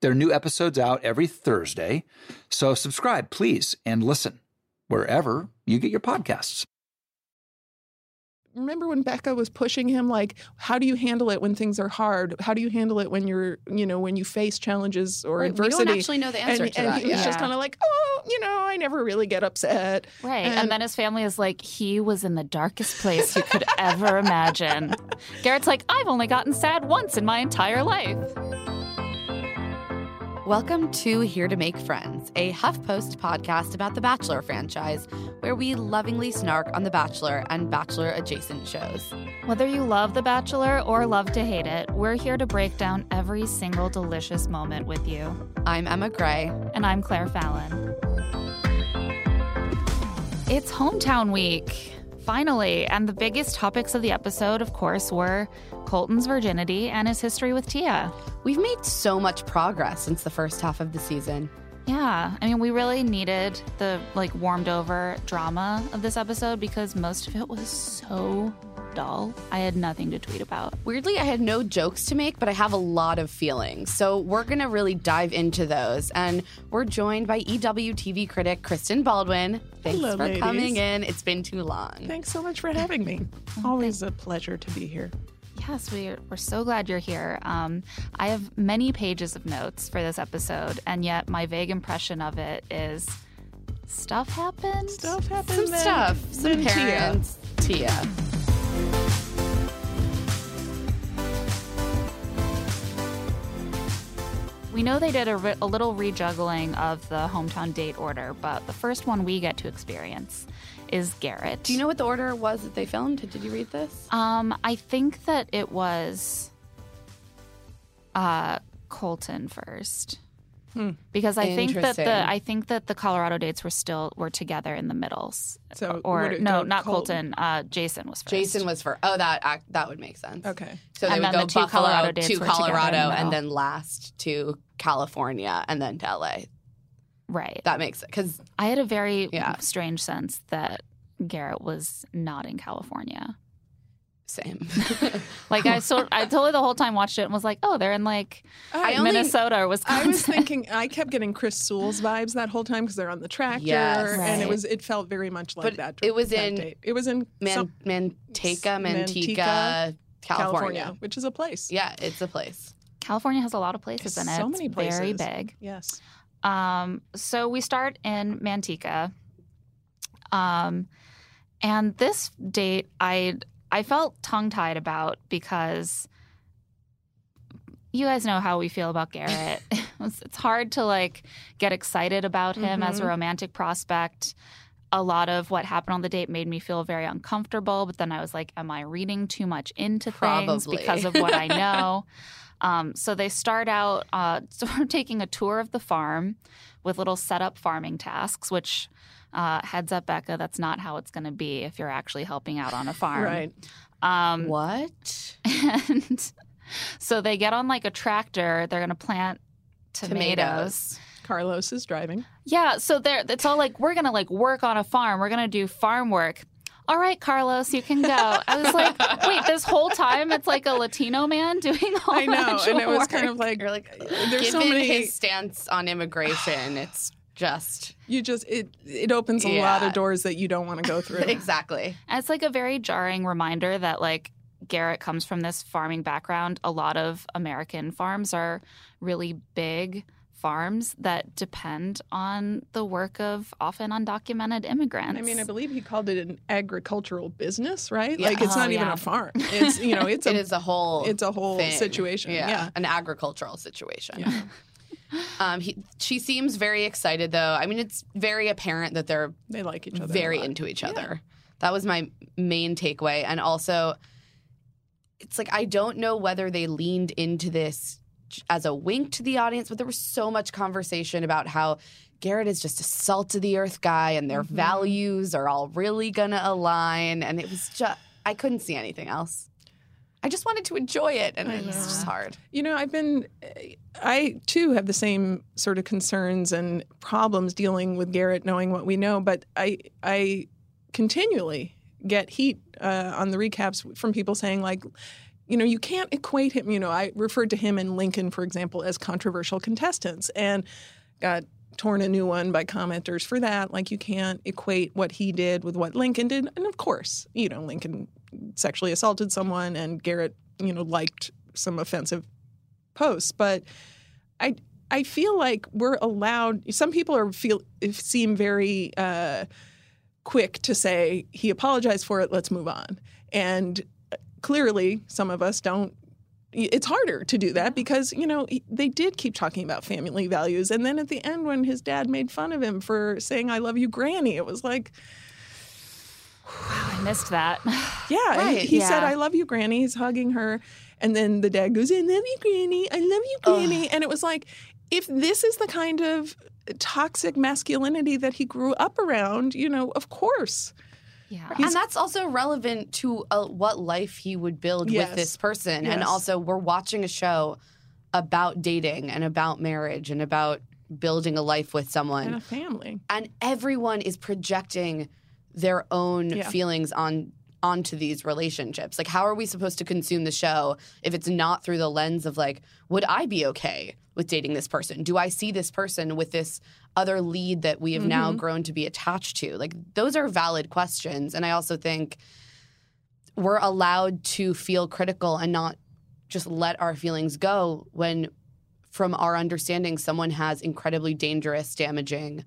There are new episodes out every Thursday. So subscribe, please, and listen wherever you get your podcasts. Remember when Becca was pushing him like how do you handle it when things are hard? How do you handle it when you're, you know, when you face challenges or Right, we adversity? don't actually know the answer and, to and that, he was just kind of like, "Oh, you know, I never really get upset." Right. And, And- then his family is like, he was in the darkest place you could ever imagine. Garrett's like, I've only gotten sad once in my entire life. Welcome to Here to Make Friends, a HuffPost podcast about the Bachelor franchise, where we lovingly snark on The Bachelor and Bachelor adjacent shows. Whether you love The Bachelor or love to hate it, we're here to break down every single delicious moment with you. I'm Emma Gray. And I'm Claire Fallon. It's hometown week, finally. And the biggest topics of the episode, of course, were Colton's virginity and his history with Tia. We've made so much progress since the first half of the season. Yeah, I mean, we really needed the like warmed over drama of this episode because most of it was so dull. I had nothing to tweet about. Weirdly, I had no jokes to make, but I have a lot of feelings. So we're going to really dive into those. And we're joined by EWTV critic Kristen Baldwin. Thanks Hello, for ladies. coming in. It's been too long. Thanks so much for having me. Always a pleasure to be here. Yes, we we're so glad you're here. Um, I have many pages of notes for this episode, and yet my vague impression of it is stuff happened. Stuff happened. Some then- stuff, some then Tia. parents. Tia. We know they did a, ri- a little rejuggling of the hometown date order, but the first one we get to experience is Garrett. Do you know what the order was that they filmed? Did you read this? Um, I think that it was uh Colton first. Because I think that the I think that the Colorado dates were still were together in the middles. So or it no, not Colton? Colton. Uh, Jason was first. Jason was for. Oh, that act, that would make sense. Okay. So they And would go the two Buffalo Colorado dates to in the Colorado and then last to California and then to LA. right. That makes it because I had a very Yeah. strange sense that Garrett was not in California. Same. Like I so I totally the whole time watched it and was like, oh, they're in like I only- Minnesota or Wisconsin. I was thinking I kept getting Chris Soules vibes that whole time because they're on the tractor, Yes. and it was it felt very much like But that. it was that in date. it was in Man, some- Manteca, Manteca, Manteca, California. which is a place. Yeah, it's a place. California has a lot of places in it. So It's many places. Very big. Yes. Um, so we start in Manteca. Um, and this date I I felt tongue tied about because you guys know how we feel about Garrett. it's, hard to like get excited about him as a Mhm. romantic prospect. A lot of what happened on the date made me feel very uncomfortable, but then I was like, am I reading too much into things because of what I know? um, so they start out uh, sort of taking a tour of the farm with little setup farming tasks, which uh, heads up, Becca, that's not how it's going to be if you're actually helping out on a farm. Right. Um, What? and so they get on like a tractor. They're going to plant tomatoes. Carlos is driving. Yeah. So they're, it's all like, we're going to like work on a farm. We're going to do farm work. All right, Carlos, you can go. I was like, wait, this whole time it's like a Latino man doing all I know, and it was work. kind of like You're like, there's given so many. his stance on immigration, it's just you just it it opens a lot of doors that you don't want to go through. exactly. And it's like a very jarring reminder that like Garrett comes from this farming background. A lot of American farms are really big farms that depend on the work of often undocumented immigrants. I mean, I believe he called it an agricultural business, right? Yeah. Like it's Oh, not even yeah. a farm. It's you know, it's a it is a whole it's a whole thing. situation. Yeah. an agricultural situation. Yeah. Um, he, she seems very excited though. I mean, it's very apparent that they're They like each other. very into each other. That was my main takeaway. And also, it's like I don't know whether they leaned into this as a wink to the audience, but there was so much conversation about how Garrett is just a salt of the earth guy and their Mhm. values are all really gonna align. And it was just, I couldn't see anything else. I just wanted to enjoy it, and I it's just hard. You know, I've been, I too have the same sort of concerns and problems dealing with Garrett, knowing what we know. But I, I continually get heat uh, on the recaps from people saying like, you know, you can't equate him. You know, I referred to him and Lincoln, for example, as controversial contestants, and got torn a new one by commenters for that. Like, you can't equate what he did with what Lincoln did. And of course, you know, Lincoln sexually assaulted someone, and Garrett, you know, liked some offensive posts. But I, I feel like we're allowed. Some people are feel seem very uh, quick to say he apologized for it. Let's move on. And clearly, some of us don't. It's harder to do that because you know they did keep talking about family values, and then at the end, when his dad made fun of him for saying "I love you, Granny," it was like, I missed that. yeah, he- Right, he, said yeah. "I love you, Granny." He's hugging her, and then the dad goes, "I love you, Granny. I love you, Granny," and it was like, if this is the kind of toxic masculinity that he grew up around, you know, of course. yeah. and that's also relevant to uh, what life he would build Yes. with this person. And also, we're watching a show about dating and about marriage and about building a life with someone And a family. And everyone is projecting their own Yeah. feelings on onto these relationships. Like how are we supposed to consume the show if it's not through the lens of like would I be okay with dating this person? Do I see this person with this other lead that we have now Mhm. grown to be attached to? Like those are valid questions and I also think we're allowed to feel critical and not just let our feelings go when from our understanding someone has incredibly dangerous damaging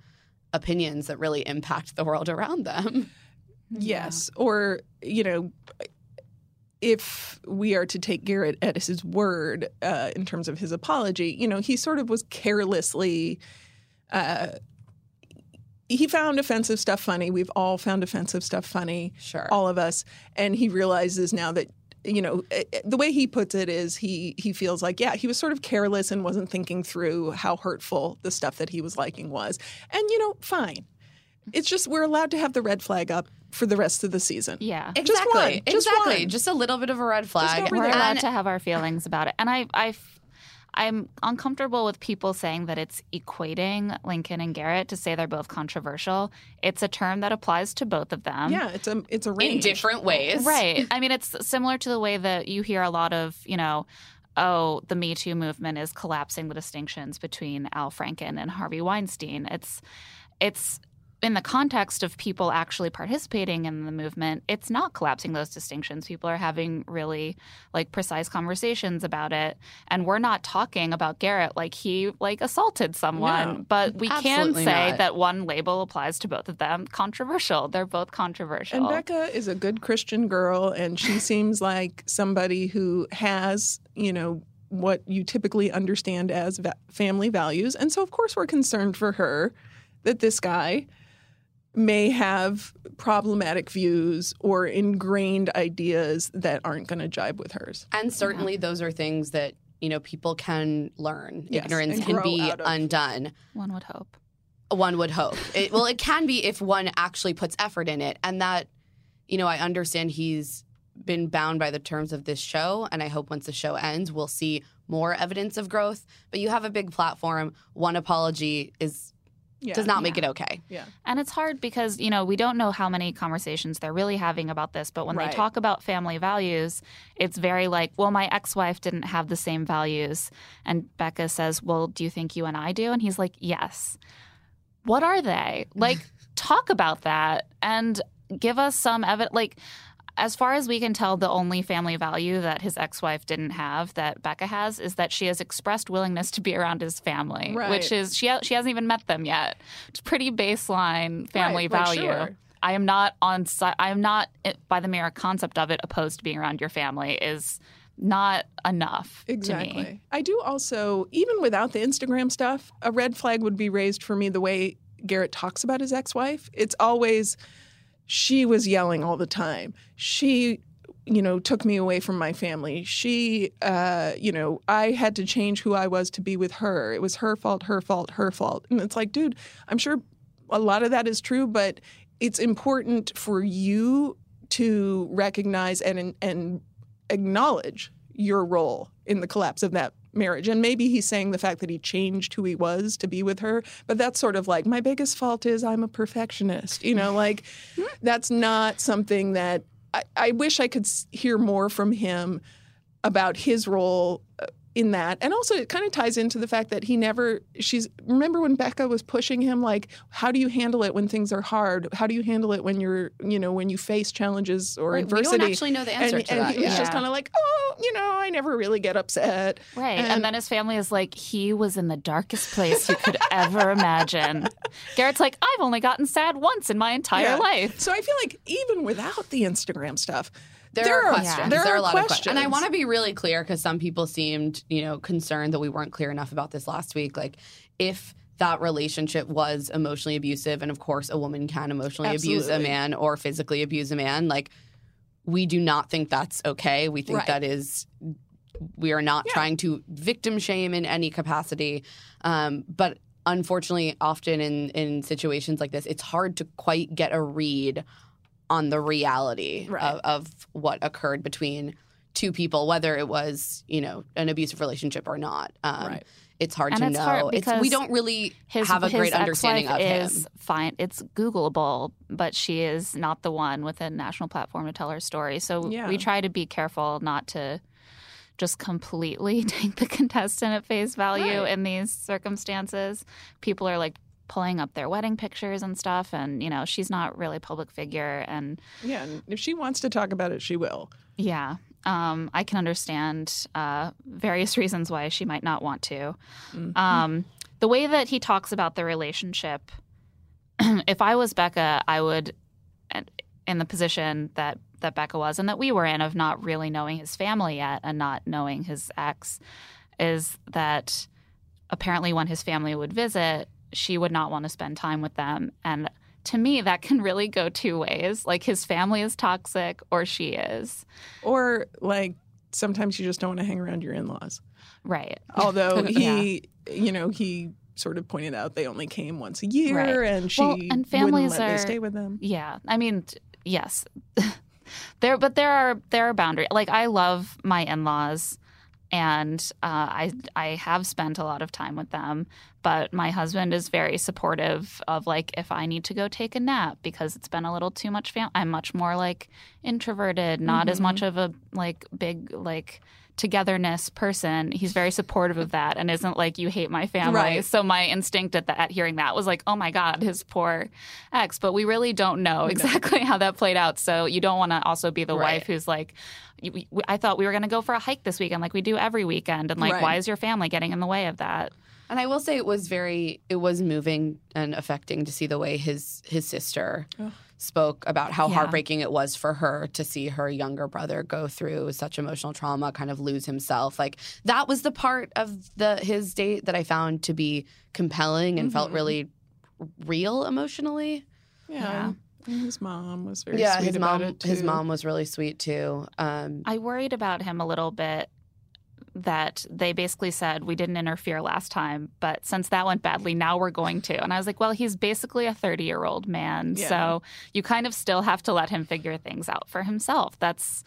opinions that really impact the world around them Yes. Or, you know, if we are to take Garrett at his word uh, in terms of his apology, you know, he sort of was carelessly. Uh, he found offensive stuff funny. We've all found offensive stuff funny, sure all of us. And he realizes now that, you know, eh, eh, the way he puts it is he he feels like, yeah, he was sort of careless and wasn't thinking through how hurtful the stuff that he was liking was. And, you know, fine. It's just we're allowed to have the red flag up for the rest of the season. Yeah. Just exactly one. Just exactly one. just a little bit of a red flag over We're there. allowed And- to have our feelings about it. And I, I, I'm uncomfortable with people saying that it's equating Lincoln and Garrett to say they're both controversial. It's a term that applies to both of them. Yeah, it's a it's a range. in different ways Right. I mean, it's similar to the way that you hear a lot of, you know, oh, the Me Too movement is collapsing the distinctions between Al Franken and Harvey Weinstein. It's, it's in the context of people actually participating in the movement, it's not collapsing those distinctions. People are having really like precise conversations about it, and we're not talking about Garrett like he like assaulted someone. No, but we can say not. that one label applies to both of them. Controversial. They're both controversial. And Becca is a good Christian girl, and she seems like somebody who has, you know, what you typically understand as va- family values. And so, of course, we're concerned for her that this guy may have problematic views or ingrained ideas that aren't going to jibe with hers. and certainly those are things that you know people can learn Yes, ignorance and can be undone one would hope. one would hope. It, well, it can be if one actually puts effort in it. And that, you know, I understand he's been bound by the terms of this show. And I hope once the show ends, we'll see more evidence of growth. But you have a big platform. One apology is Yeah. does not make Yeah. it okay. Yeah. And it's hard because, you know, we don't know how many conversations they're really having about this. But when Right. they talk about family values, it's very like, well, my ex wife didn't have the same values. And Becca says, well, do you think you and I do? And he's like, yes. What are they? Like, talk about that and give us some evidence. Like, as far as we can tell, the only family value that his ex-wife didn't have that Becca has is that she has expressed willingness to be around his family, Right. which is she ha- she hasn't even met them yet. It's pretty baseline family Right, like, value. sure. I am not on. si- I am not eh, by the mere concept of it opposed to being around your family is not enough to me. Exactly. I do also, even without the Instagram stuff, a red flag would be raised for me the way Garrett talks about his ex wife. It's always, she was yelling all the time. She, you know, took me away from my family. She, uh, you know, I had to change who I was to be with her. It was her fault, her fault, her fault. And it's like, dude, I'm sure a lot of that is true, but it's important for you to recognize and and acknowledge your role in the collapse of that marriage. And maybe he's saying the fact that he changed who he was to be with her, but that's sort of like my biggest fault is I'm a perfectionist. You know, like that's not something that I, I wish I could hear more from him about his role uh, in that. And also it kind of ties into the fact that he never she's remember when Becca was pushing him like how do you handle it when things are hard? How do you handle it when you're, you know, when you face challenges or Right, we adversity? don't actually know the answer and, to and that. he was just kind of like, "Oh, you know, I never really get upset." Right. And, And- then his family is like, he was in the darkest place you could ever imagine. Garrett's like, I've only gotten sad once in my entire Yeah. life. So I feel like even without the Instagram stuff, There, there, are are questions. There, There, are a lot questions. of questions. And I want to be really clear because some people seemed, you know, concerned that we weren't clear enough about this last week. Like, if that relationship was emotionally abusive, and of course, a woman can emotionally abuse a man or physically abuse a man, like, we do not think that's okay. We think Right. that is. We are not Yeah. trying to victim shame in any capacity, um, but unfortunately, often in in situations like this, it's hard to quite get a read on the reality Right. of, of what occurred between two people, whether it was you know an abusive relationship or not. Um, Right. It's hard And to it's know. hard it's, we don't really His, have a great understanding of ex-wife him. is fine. It's Googleable, but she is not the one with a national platform to tell her story. So Yeah. we try to be careful not to just completely take the contestant at face value Right. in these circumstances. People are like pulling up their wedding pictures and stuff, and you know she's not really a public figure, and Yeah, and if she wants to talk about it, she will. yeah. Um, I can understand uh, various reasons why she might not want to. Mm-hmm. Um, the way that he talks about the relationship, if I was Becca, I would, in the position that that Becca was and that we were in of not really knowing his family yet and not knowing his ex, is that apparently when his family would visit, she would not want to spend time with them. And to me, that can really go two ways. Like his family is toxic or she is. Or like sometimes you just don't want to hang around your in-laws. Right. Although he, you know, he sort of pointed out they only came once a year, Right. and she Well, and families are- stay with them. Yeah, I mean, yes, there, but there are there are boundaries. Like I love my in laws, and uh, I I have spent a lot of time with them. But my husband is very supportive of like if I need to go take a nap because it's been a little too much. Fam- I'm much more like introverted, not as Mhm. much of a like big like togetherness person. He's very supportive of that and isn't like you hate my family. Right. So my instinct at that at hearing that was like, oh my god, his poor ex. But we really don't know exactly how that played out. So you don't want to also be the Right. wife who's like, I thought we were going to go for a hike this weekend, like we do every weekend, and like, Right. why is your family getting in the way of that? And I will say it was very it was moving and affecting to see the way his his sister Ugh. Spoke about how Yeah. heartbreaking it was for her to see her younger brother go through such emotional trauma, kind of lose himself. Like that was the part of the his date that I found to be compelling and felt Mhm. really real emotionally. Yeah. And his mom was very yeah, sweet his about mom it too. his mom was really sweet too. Um I worried about him a little bit that they basically said we didn't interfere last time, but since that went badly, now we're going to. And I was like, well, he's basically a 30 year old man. Yeah. So you kind of still have to let him figure things out for himself. That's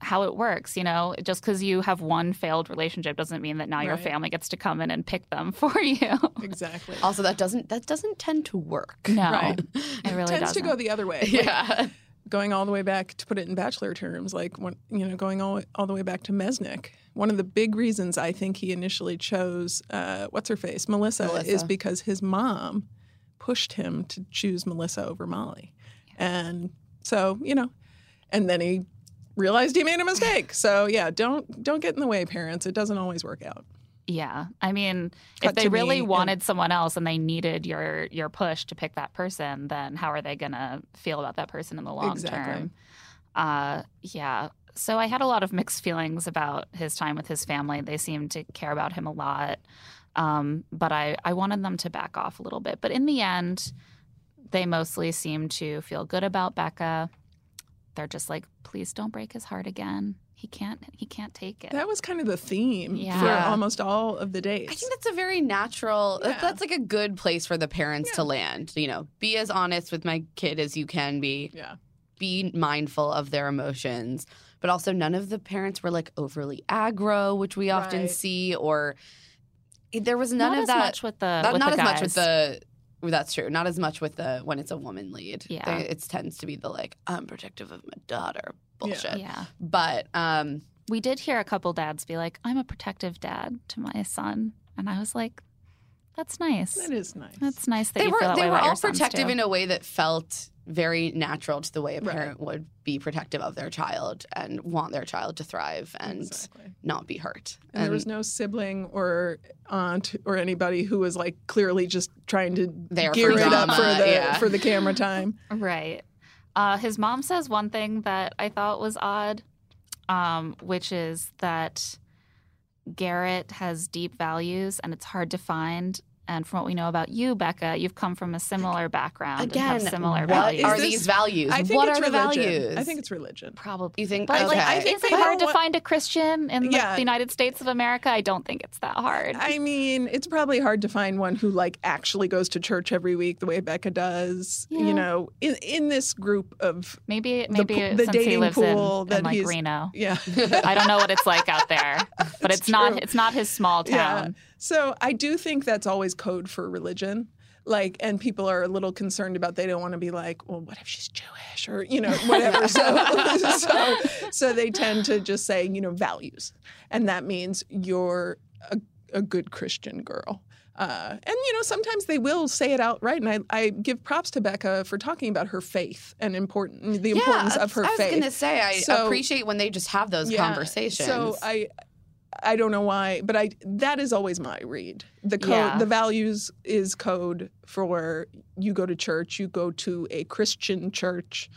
how it works, you know. Just because you have one failed relationship doesn't mean that now your family gets to come in and pick them for you. Exactly. also that doesn't that doesn't tend to work. No, Right. it really tends doesn't. to go the other way. Like, Yeah. Going all the way back to put it in bachelor terms, like when, you know, going all all the way back to Mesnick. One of the big reasons I think he initially chose uh, what's her face Melissa, Melissa. is because his mom pushed him to choose Melissa over Molly, and so you know. and then he realized he made a mistake. So yeah, don't don't get in the way, parents. It doesn't always work out. Yeah. I mean, Cut if they really me wanted someone else and they needed your your push to pick that person, then how are they going to feel about that person in the long Exactly. term? Uh, yeah. So I had a lot of mixed feelings about his time with his family. They seemed to care about him a lot. Um, but I, I wanted them to back off a little bit. But in the end, they mostly seem to feel good about Becca. They're just like, please don't break his heart again. He can't he can't take it. That was kind of the theme Yeah. for almost all of the dates. I think that's a very natural. Yeah. That's like a good place for the parents to land. You know, be as honest with my kid as you can be. yeah. Be mindful of their emotions, but also none of the parents were like overly aggro, which we often Right. see, or there was none not of as that. much with the not with not the as much with the. That's true. Not as much with the when it's a woman lead. Yeah. It tends to be the like I'm protective of my daughter bullshit. yeah. But um, We did hear a couple dads be like, "I'm a protective dad to my son," and I was like, "That's nice. That is nice. That's nice that they you were feel that they were all protective in a way that felt very natural to the way a Right. parent would be protective of their child and want their child to thrive and exactly. not be hurt. And there was no sibling or aunt or anybody who was like clearly just trying to gear it up for the yeah. for the camera time. Right. Uh, his mom says one thing that I thought was odd, um, which is that Garrett has deep values and it's hard to find. And from what we know about you, Becca, you've come from a similar background and Again, have similar what values. are this- these values? I think what it's are the values? I think it's religion. Probably. you think. But okay. like, I think is it hard don't to find a Christian in like, Yeah. the United States of America? I don't think it's that hard. I mean, it's probably hard to find one who like actually goes to church every week the way Becca does. Yeah. You know, in in this group of maybe the maybe po- the since he dating lives pool in, that in like he's- Reno. yeah. I don't know what it's like out there, but It's it's, not it's not his small Yeah. So I do think that's always code for religion. Like, and people are a little concerned about they don't want to be like, well, what if she's Jewish or you know whatever. so, so, so they tend to just say, you know, values, and that means you're a, a good Christian girl. Uh, and you know, sometimes they will say it outright, and I, I give props to Becca for talking about her faith and important the importance of her faith. I was faith. gonna say I So- appreciate when they just have those Yeah. conversations. So I I don't know why, but I that is always my read. The code Yeah. the values is code for you go to church, you go to a Christian church,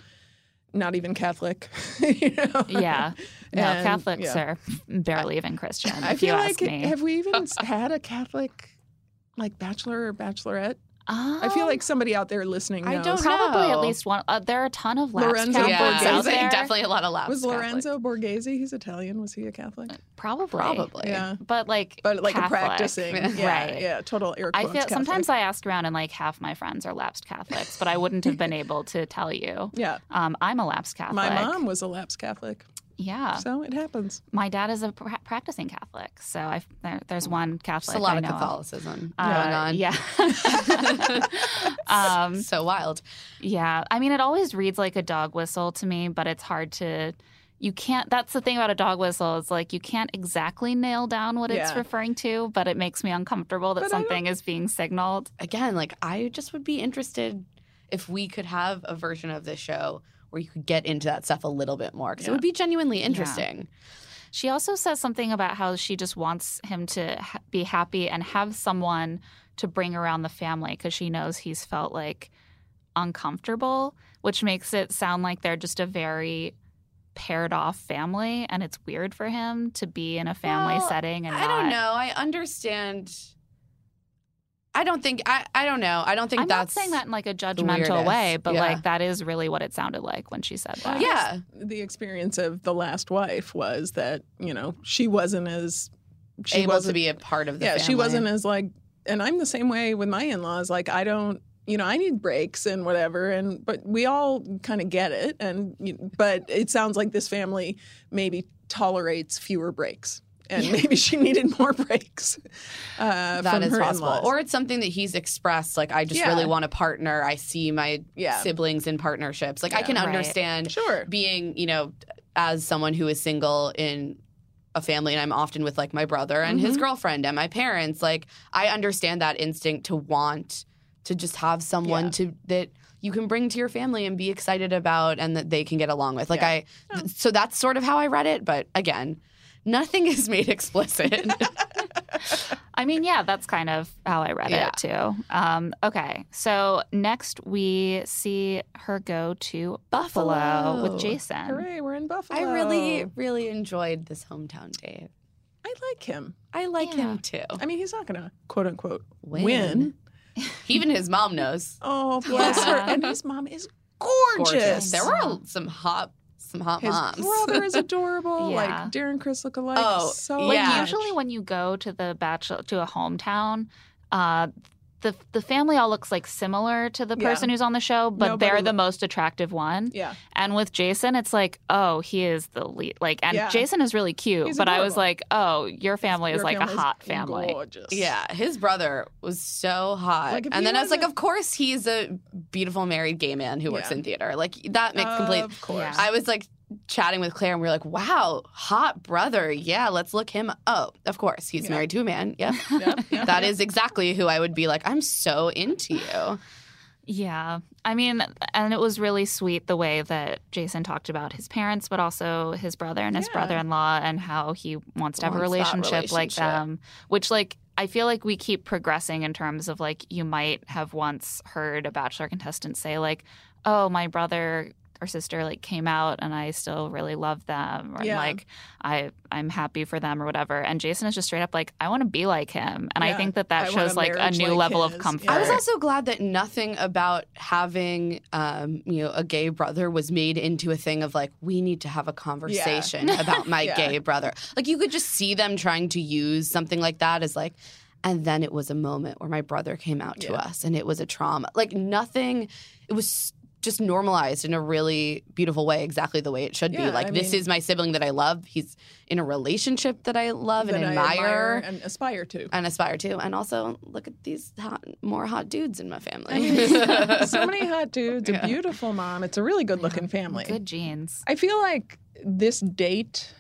not even Catholic. you know? Yeah. No, And, Catholics yeah. are barely even Christian, I if you feel ask like me. have we even had a Catholic like bachelor or bachelorette? I feel Um, like somebody out there listening I don't probably know. at least one. Uh, there are a ton of lapsed Lorenzo Catholics yeah, out Borghese. there. definitely a lot of lapsed was Catholics. Lorenzo Borghese? He's Italian. Was he a Catholic? Probably. probably. Yeah. But like, But like a practicing. Yeah, right. Yeah, total air I feel Catholic. sometimes I ask around and like half my friends are lapsed Catholics, but I wouldn't have been able to tell you. Yeah. Um, I'm a lapsed Catholic. My mom was a lapsed Catholic, Yeah. so it happens. My dad is a pra- practicing Catholic, so I there, there's one Catholic. It's a lot I of know Catholicism Uh, going on. Yeah. um, so wild. yeah. I mean, it always reads like a dog whistle to me, but it's hard to. You can't. That's the thing about a dog whistle. It's like you can't exactly nail down what it's referring to, but it makes me uncomfortable that But something is being signaled. Again, like I just would be interested if we could have a version of this show where you could get into that stuff a little bit more because it would be genuinely interesting. She also says something about how she just wants him to ha- be happy and have someone to bring around the family because she knows he's felt like uncomfortable, which makes it sound like they're just a very paired off family and it's weird for him to be in a family Well, setting and I not don't know. I understand. I don't think I. I don't know. I don't think I'm not that's saying that in like a judgmental weirdest. way, but Yeah. like that is really what it sounded like when she said that. Yeah, The experience of the last wife was that you know she wasn't as she able to wasn't be a part of the yeah family. she wasn't as like and I'm the same way with my in-laws like I don't you know I need breaks and whatever and but we all kind of get it and but it sounds like this family maybe tolerates fewer breaks and maybe she needed more breaks uh, That from is her possible. in-laws. Or it's something that he's expressed, like, I just Yeah. really want a partner. I see my Yeah. siblings in partnerships. Like, I Yeah. can Right. understand sure being, you know, as someone who is single in a family, and I'm often with like my brother and his Mhm. girlfriend and my parents, like, I understand that instinct to want to just have someone Yeah. to that you can bring to your family and be excited about and that they can get along with. Like Yeah. I th- so that's sort of how I read it, but again, nothing is made explicit. I mean, yeah, that's kind of how I read Yeah. it too. Um, okay, so next we see her go to Buffalo, Buffalo. with Jason. Hooray, we're in Buffalo. I really really enjoyed this hometown date. I like him. I like Yeah. him too. I mean, he's not gonna quote unquote Win. win. Even his mom knows. Oh, bless her. And his mom is gorgeous. There were some hot some hot his moms. brother is adorable. Yeah. Like Darren Criss look alike. Oh, so Like Yeah. usually when you go to the bachelor to a hometown, uh, the the family all looks like similar to the Yeah. person who's on the show, but Nobody they're the most attractive one. Yeah. And with Jason, it's like, oh, he is the lead. Like, and Yeah. Jason is really cute, He's but I was like, oh, your family is like a hot family. Gorgeous. Yeah, his brother was so hot. Like, and then I was like, of course he's a beautiful married gay man who works Yeah. in theater. Like that makes complete Of course. Yeah. I was like chatting with Claire and we were like, wow, hot brother. Yeah, let's look him Oh, of course. He's Yeah. married to a man. Yep. Yep, yep, That yep. is exactly who I would be like, I'm so into you. Yeah. I mean, and it was really sweet the way that Jason talked about his parents, but also his brother and his Yeah. brother in law and how he wants to have a Wants that relationship, like them, which, like, I feel like we keep progressing in terms of like you might have once heard a bachelor contestant say, like, oh, my brother or sister like came out and I still really love them or Yeah. like I I'm happy for them or whatever and Jason is just straight up like I want to be like him and I think that that want shows a like a new like level of comfort. Yeah. I was also glad that nothing about having, um, you know, a gay brother was made into a thing of like we need to have a conversation about my Yeah. gay brother. Like you could just see them trying to use something like that as like, and then it was a moment where my brother came out to Yeah. us, and it was a trauma. Like nothing. It was just normalized in a really beautiful way, exactly the way it should be. Like I this mean- is my sibling that I love. He's in a relationship that I love that and I admire. and aspire to. and aspire to, and also look at these hot, more hot dudes in my family. I mean, so many hot dudes, Yeah. a beautiful mom. It's a really good looking family. Good genes. I feel like this date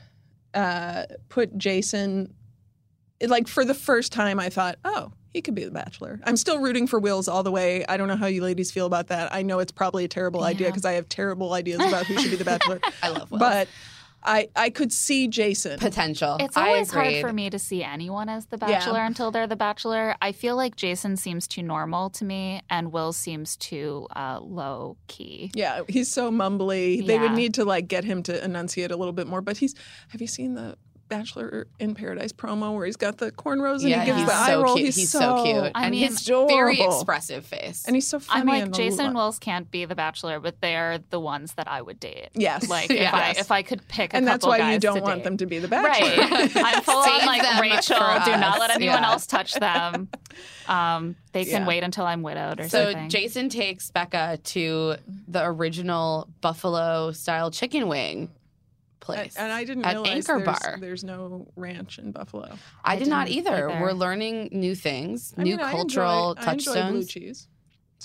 uh, put Jason, like for the first time, I thought, oh, he could be the bachelor. I'm still rooting for Wills all the way. I don't know how you ladies feel about that. I know it's probably a terrible idea because I have terrible ideas about who should be the bachelor. I love Will. but I, I could see Jason. potential. It's I always hard for me to see anyone as the Yeah. bachelor until they're the bachelor. I feel like Jason seems too normal to me, and Will seems too uh, low key. Yeah, he's so mumbly. They would need to like get him to enunciate a little bit more. But he's have you seen the Bachelor in Paradise promo where he's got the cornrows and Yeah, he gives he's the eye roll? cute. He's, He's, so, cute, I and mean, his very expressive face. and he's so funny. I'm like and Jason lo- Wills can't be the bachelor, but they're the ones that I would date. Yes, Like if I if I could pick a and that's couple why guys you don't want date. them to be the bachelor. Right. I'm full on like Rachel. Do not let anyone Yeah. else touch them. Um, they can Yeah. wait until I'm widowed or so something. So Jason takes Becca to the original Buffalo style chicken wing place. And I didn't At realize Anchor there's, Bar. there's no ranch in Buffalo. I, I did not either. either. We're learning new things, I new mean, I cultural enjoy, I enjoy blue touchstones. cheese.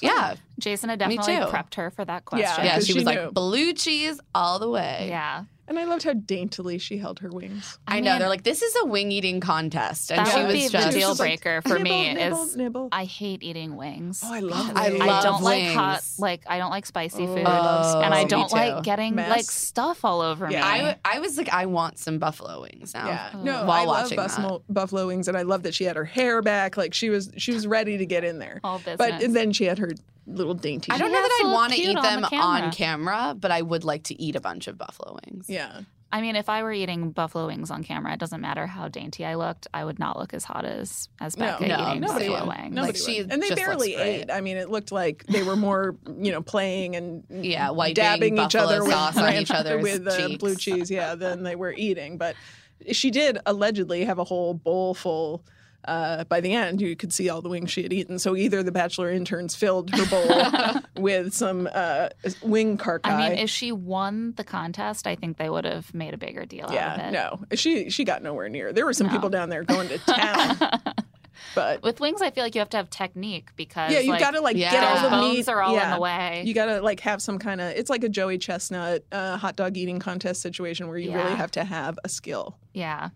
yeah, Jason had Me definitely prepped her for that question. yeah. because She she was knew. like blue cheese all the way. Yeah. And I loved how daintily she held her wings. I, know. mean, They're like, this is a wing eating contest, and that she would was be just the deal Just like, breaker for me. nibble, is nibble. I hate eating wings. Oh, I love I wings. I love don't like hot, wings. like I don't like spicy Oh, food, I love and I oh, don't like getting Mess. like stuff all over Yeah. me. I, I was like, I want some buffalo wings now. Yeah, Oh. no, While I love watching buffalo, buffalo wings, and I love that she had her hair back. Like she was, she was ready to get in there. all business. But and then she had her little dainty. I don't She know that I'd want to eat them the camera. on camera, but I would like to eat a bunch of buffalo wings. Yeah, I mean, if I were eating buffalo wings on camera, it doesn't matter how dainty I looked. I would not look as hot as as No, Becca no, eating nobody buffalo would. wings. Nobody Like, she would. and they just barely ate. I mean, it looked like they were more, you know, playing and Yeah, wiping dabbing each buffalo other with, sauce on each other's with uh, cheeks. blue cheese. Yeah, than they were eating. But she did allegedly have a whole bowl full. Uh, by the end, you could see all the wings she had eaten. So either the bachelor interns filled her bowl with some uh, wing carcass. I mean, if she won the contest, I think they would have made a bigger deal out of yeah, it. no, she she got nowhere near. There were some No. people down there going to town, but With wings, I feel like you have to have technique because yeah, you like, got to like Yeah. get all the bones meat. are all yeah. in the way. You got to like have some kind of it's like a Joey Chestnut uh, hot dog eating contest situation where you really have to have a skill. Yeah.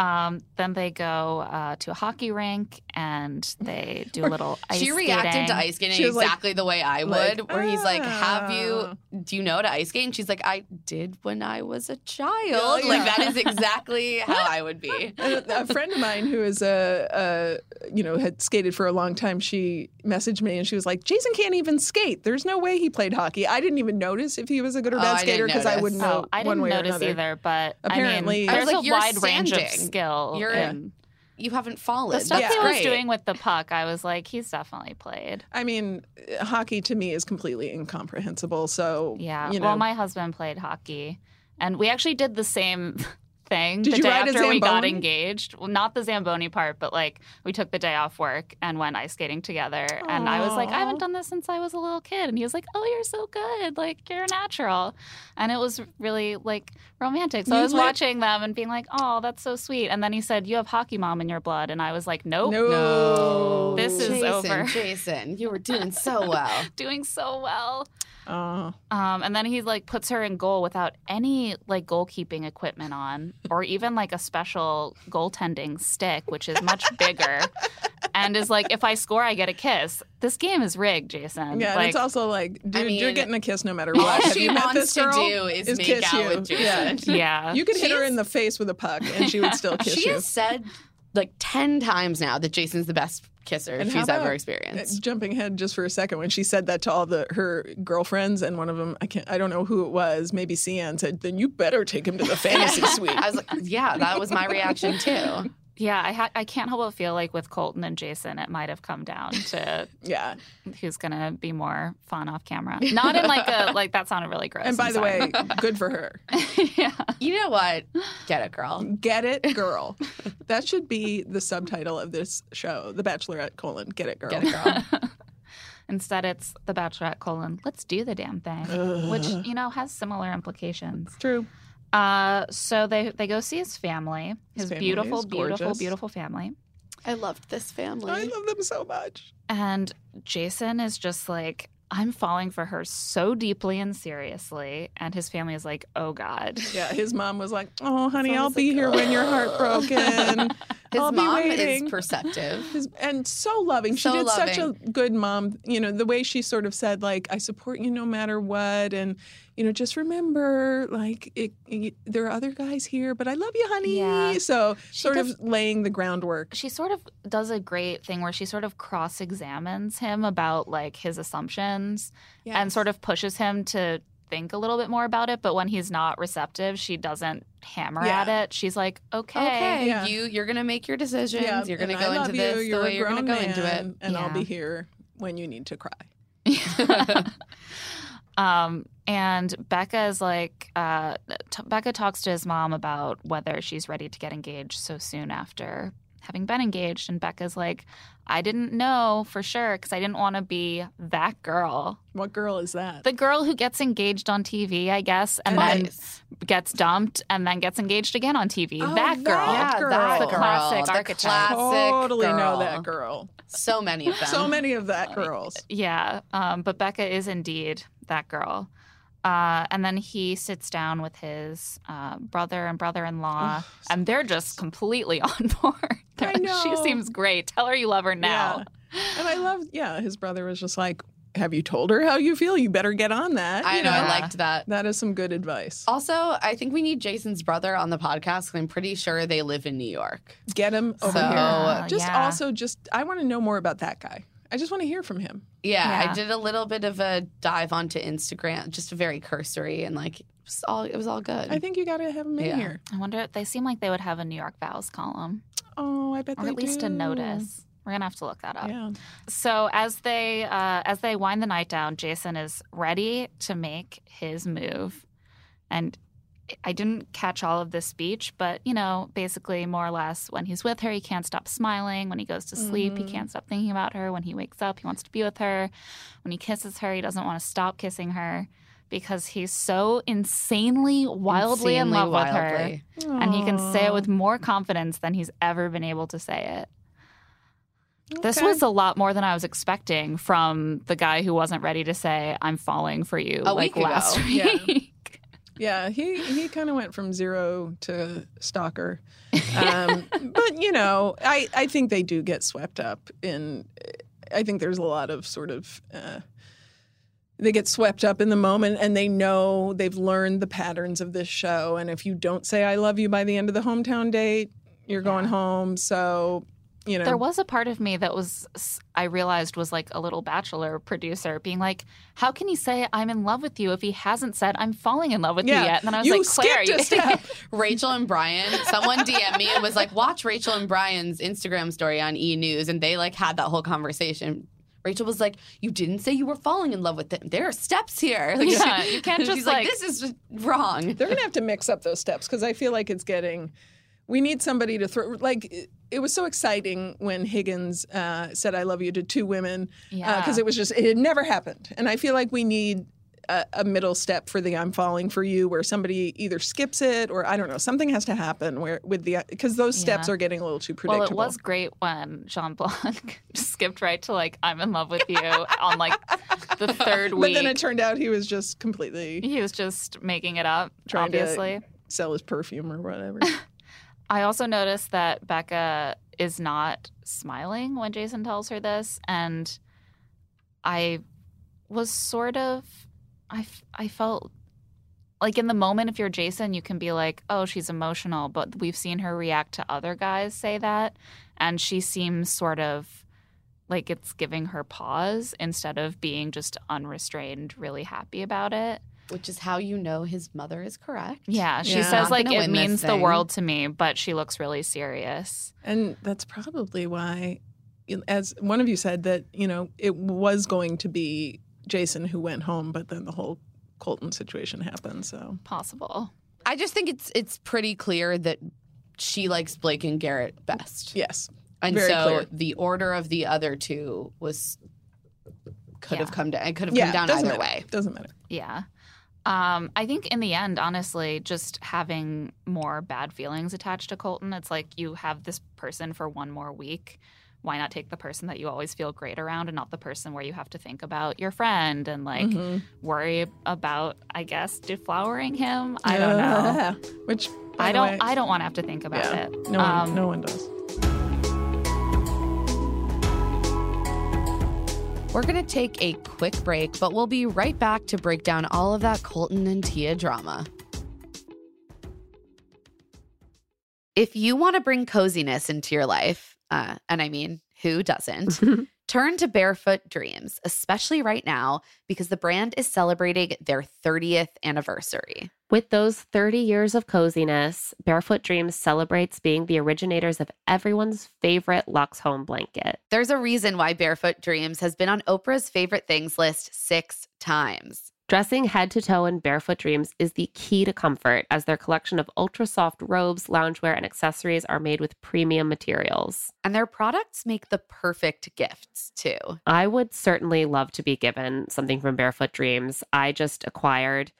Um, then they go uh, to a hockey rink and they do a little ice skating. she reacted skating. to ice skating She was like- exactly the way I would, like, where he's like, "Have "Ah." you? Do you know how to ice skate?" And she's like, "I did when I was a child." Yeah, Like that is exactly how I would be. a, a friend of mine who is a, a you know had skated for a long time she messaged me and she was like jason can't even skate there's no way he played hockey i didn't even notice if he was a good or Oh, bad I skater because i notice. wouldn't know Oh, I one didn't way or notice another either, but Apparently- I I was there's like, a you're wide range of standing. Skill. You're- in- You haven't fallen. the stuff Yeah. he was great. doing with the puck, I was like, he's definitely played. i mean uh, hockey to me is completely incomprehensible so Yeah. you know Well, my husband played hockey, and we actually did the same thing Did the day after we got engaged. Well, not the Zamboni part, but like we took the day off work and went ice skating together. And I was like, I haven't done this since I was a little kid. And he was like, Oh, you're so good. Like you're natural. And it was really like romantic. So I was let- watching them and being like, Oh, that's so sweet. And then he said, You have hockey mom in your blood. And I was like, Nope. no, No, This is Jason, over. Jason, you were doing so well. Doing so well. Oh. Um, and then he like puts her in goal without any like goalkeeping equipment on, or even like a special goaltending stick, which is much bigger, and is like, if I score, I get a kiss. This game is rigged, Jason. yeah, and it's also like, dude, you're getting a kiss no matter all what. Have she you met wants this to girl? do is make kiss out you. with Jason. Yeah. yeah, You could hit her in the face with a puck, and she would still kiss She you. has said like ten times now that Jason's the best kisser And she's about- ever Uh, experienced. Jumping ahead just for a second, when she said that to all the her girlfriends, and one of them, I can't, I don't know who it was, maybe Cian said, "Then you better take him to the fantasy suite." I was like, yeah, that was my reaction too. Yeah. I ha- I can't help but feel like with Colton and Jason, it might have come down to yeah. who's gonna be more fun off camera. Not in like a like that sounded really gross. And by I'm the sorry. way, good for her. yeah. You know what? Get it, girl. Get it, girl. that should be the subtitle of this show, The Bachelorette: colon Get it, girl. Get it, girl. Instead, it's the Bachelorette colon. Let's do the damn thing, which you know has similar implications. True. Uh, so they they go see his family, his, His family beautiful, beautiful, beautiful family, I loved this family. I love them so much. and Jason is just like. I'm falling for her so deeply and seriously, and his family is like, "Oh God, Yeah, his mom was like, "Oh, honey, I'll be like- here when you're heartbroken." His I'll be mom is perceptive. His- and so loving. She So did such a good mom. You know, the way she sort of said, like, I support you no matter what. And, you know, just remember, like, it, it- there are other guys here, but I love you, honey. Yeah. So, She sort does- of laying the groundwork. she sort of does a great thing where she sort of cross examines him about like his assumptions and sort of pushes him to think a little bit more about it. But when he's not receptive, she doesn't hammer Yeah. at it. She's like, okay. Okay, Yeah. you you're gonna make your decisions. Yeah, you're gonna go into you. this You're the way you're gonna grown go into it. man, And I'll be here when you need to cry. Um, and Becca is like, uh, t- Becca talks to his mom about whether she's ready to get engaged so soon after having been engaged. And Becca's like, I didn't know for sure because I didn't want to be that girl. What girl is that? The girl who gets engaged on TV, I guess, and then gets dumped and then gets engaged again on TV. Oh, that girl. that yeah, girl. that The girl. classic the archetype. classic totally know that girl. So many of them. So many of that girls. Yeah, um, but Becca is indeed that girl. Uh, and then he sits down with his uh, brother and brother-in-law, and they're just completely on board. I know. She seems great. Tell her you love her now. Yeah. And I love, yeah, his brother was just like, Have you told her how you feel? You better get on that. I You know. I liked that. That is some good advice. Also, I think we need Jason's brother on the podcast because I'm pretty sure they live in New York. Get him over So- here. Uh, Just yeah. also, just I want to know more about that guy. I just want to hear from him. Yeah, Yeah. I did a little bit of a dive onto Instagram, just very cursory and like it was all it was all good. I think you got to have him in Yeah. here. I wonder. If they seem like they would have a New York vows column, Oh, I bet they do. or they at least do. a notice. We're gonna have to look that up. Yeah. So as they uh, as they wind the night down, Jason is ready to make his move, and I didn't catch all of this speech, but you know, basically more or less, when he's with her, he can't stop smiling. When he goes to sleep, he Mhm. can't stop thinking about her. When he wakes up, he wants to be with her. When he kisses her, he doesn't want to stop kissing her because he's so insanely, wildly in Insanely love with her, wildly. and he can say it with more confidence than he's ever been able to say it. This was a lot more than I was expecting from the guy who wasn't ready to say "I'm falling for you" A like week ago. last Yeah. week. Yeah, he he kind of went from zero to stalker. Um, but you know, I I think they do get swept up in. I think there's a lot of sort of. Uh, they get swept up in the moment and they know they've learned the patterns of this show. And if you don't say I love you by the end of the hometown date, you're going home. So, you know. There was a part of me that was, I realized was like a little bachelor producer being like, how can he say I'm in love with you if he hasn't said I'm falling in love with Yeah. you yet? And then I was You like, Claire, skipped a step. Rachel and Bryan, someone DM me and was like, watch Rachel and Bryan's Instagram story on E News. And they like had that whole conversation. Rachel was like, You didn't say you were falling in love with him. There are steps here. Like, Yeah, you can't just, She's like, like- This is wrong. They're going to have to mix up those steps because I feel like it's getting. We need somebody to throw. Like, it, was so exciting when Higgins uh, said, I love you to two women. Yeah. Because it was just, it had never happened. And I feel like we need a, a middle step for the I'm falling for you where somebody either skips it or I don't know, something has to happen where with the, because those steps Yeah. are getting a little too predictable. Well, it was great when Jean Blanc skipped right to like I'm in love with you on like the third week, But then it turned out he was just completely he was just making it up, Trying to- obviously. sell his perfume or whatever. I also noticed that Becca is not smiling when Jason tells her this, and I was sort of, I, I felt like in the moment, if you're Jason, you can be like, oh, she's emotional, but we've seen her react to other guys say that, and she seems sort of like it's giving her pause instead of being just unrestrained, really happy about it. Which is how you know his mother is correct. Yeah, she Yeah. says like it means the world to me, but she looks really serious. And that's probably why, as one of you said, that you know it was going to be Jason who went home, but then the whole Colton situation happened. So Possible. I just think it's it's pretty clear that she likes Blake and Garrett best. yes, And Very so clear. the order of the other two was could have come down. It could have yeah, come down doesn't either matter. way. Doesn't matter. Yeah. Um, I think in the end, honestly, just having more bad feelings attached to Colton, it's like you have this person for one more week. Why not take the person that you always feel great around and not the person where you have to think about your friend and like Mhm. worry about, I guess, deflowering him? I don't know. Which I don't way- I don't want to have to think about yeah, it. No one, Um, no one does. We're going to take a quick break, but we'll be right back to break down all of that Colton and Tia drama. If you want to bring coziness into your life, uh, and I mean, who doesn't? Turn to Barefoot Dreams, especially right now because the brand is celebrating their 30th anniversary. With those 30 years of coziness, Barefoot Dreams celebrates being the originators of everyone's favorite Lux Home blanket. There's a reason why Barefoot Dreams has been on Oprah's favorite things list six times. Dressing head to toe in Barefoot Dreams is the key to comfort, as their collection of ultra soft robes, loungewear, and accessories are made with premium materials. And their products make the perfect gifts, too. I would certainly love to be given something from Barefoot Dreams. I just acquired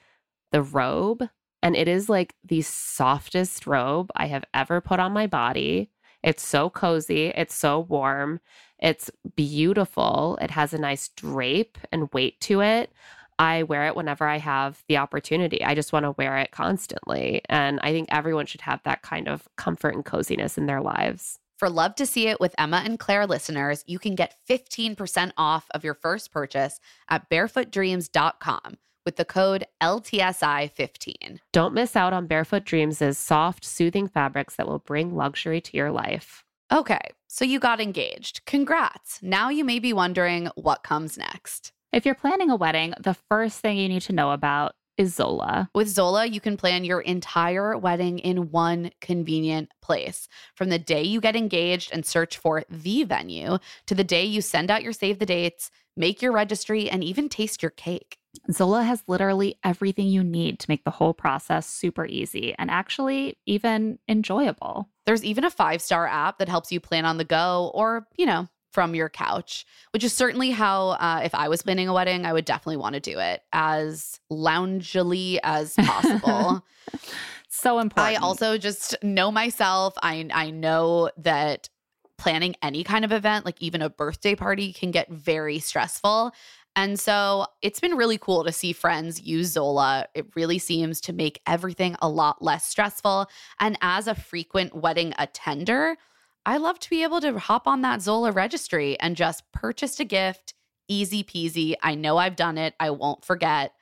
the robe, and it is like the softest robe I have ever put on my body. It's so cozy, it's so warm, it's beautiful. It has a nice drape and weight to it. I wear it whenever I have the opportunity. I just want to wear it constantly. And I think everyone should have that kind of comfort and coziness in their lives. For Love to See It with Emma and Claire listeners, you can get 15% off of your first purchase at barefootdreams.com with the code LTSI15. Don't miss out on Barefoot Dreams' soft, soothing fabrics that will bring luxury to your life. Okay, so you got engaged. Congrats. Now you may be wondering what comes next. If you're planning a wedding, the first thing you need to know about is Zola. With Zola, you can plan your entire wedding in one convenient place. From the day you get engaged and search for the venue to the day you send out your save the dates, make your registry, and even taste your cake. Zola has literally everything you need to make the whole process super easy and actually even enjoyable. There's even a five star app that helps you plan on the go or, you know, from your couch, which is certainly how, uh, if I was planning a wedding, I would definitely want to do it as loungily as possible. So important. I also just know myself. I I know that planning any kind of event, like even a birthday party, can get very stressful. And so it's been really cool to see friends use Zola. It really seems to make everything a lot less stressful. And as a frequent wedding attender, I love to be able to hop on that Zola registry and just purchase a gift. Easy peasy. I know I've done it. I won't forget.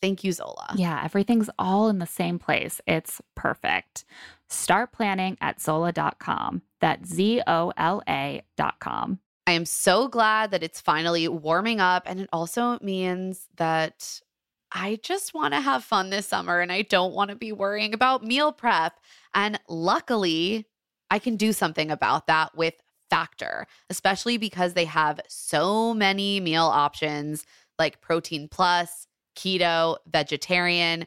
Thank you, Zola. Yeah, everything's all in the same place. It's perfect. Start planning at Zola.com. That's Z O L A.com. I am so glad that it's finally warming up. And it also means that I just want to have fun this summer and I don't want to be worrying about meal prep. And luckily, I can do something about that with Factor, especially because they have so many meal options like Protein Plus, Keto, Vegetarian,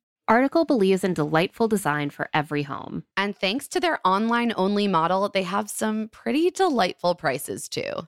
Article believes in delightful design for every home. And thanks to their online only model, they have some pretty delightful prices too.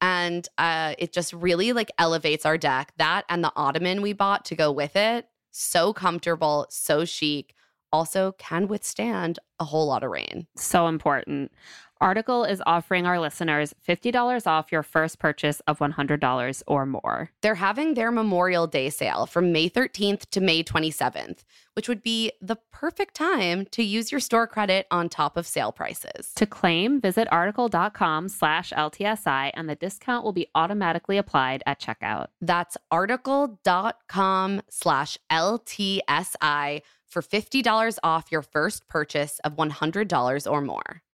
and uh, it just really like elevates our deck. That and the ottoman we bought to go with it, so comfortable, so chic. Also, can withstand a whole lot of rain. So important. Article is offering our listeners $50 off your first purchase of $100 or more. They're having their Memorial Day sale from May 13th to May 27th, which would be the perfect time to use your store credit on top of sale prices. To claim, visit article.com slash LTSI and the discount will be automatically applied at checkout. That's article.com slash LTSI for $50 off your first purchase of $100 or more.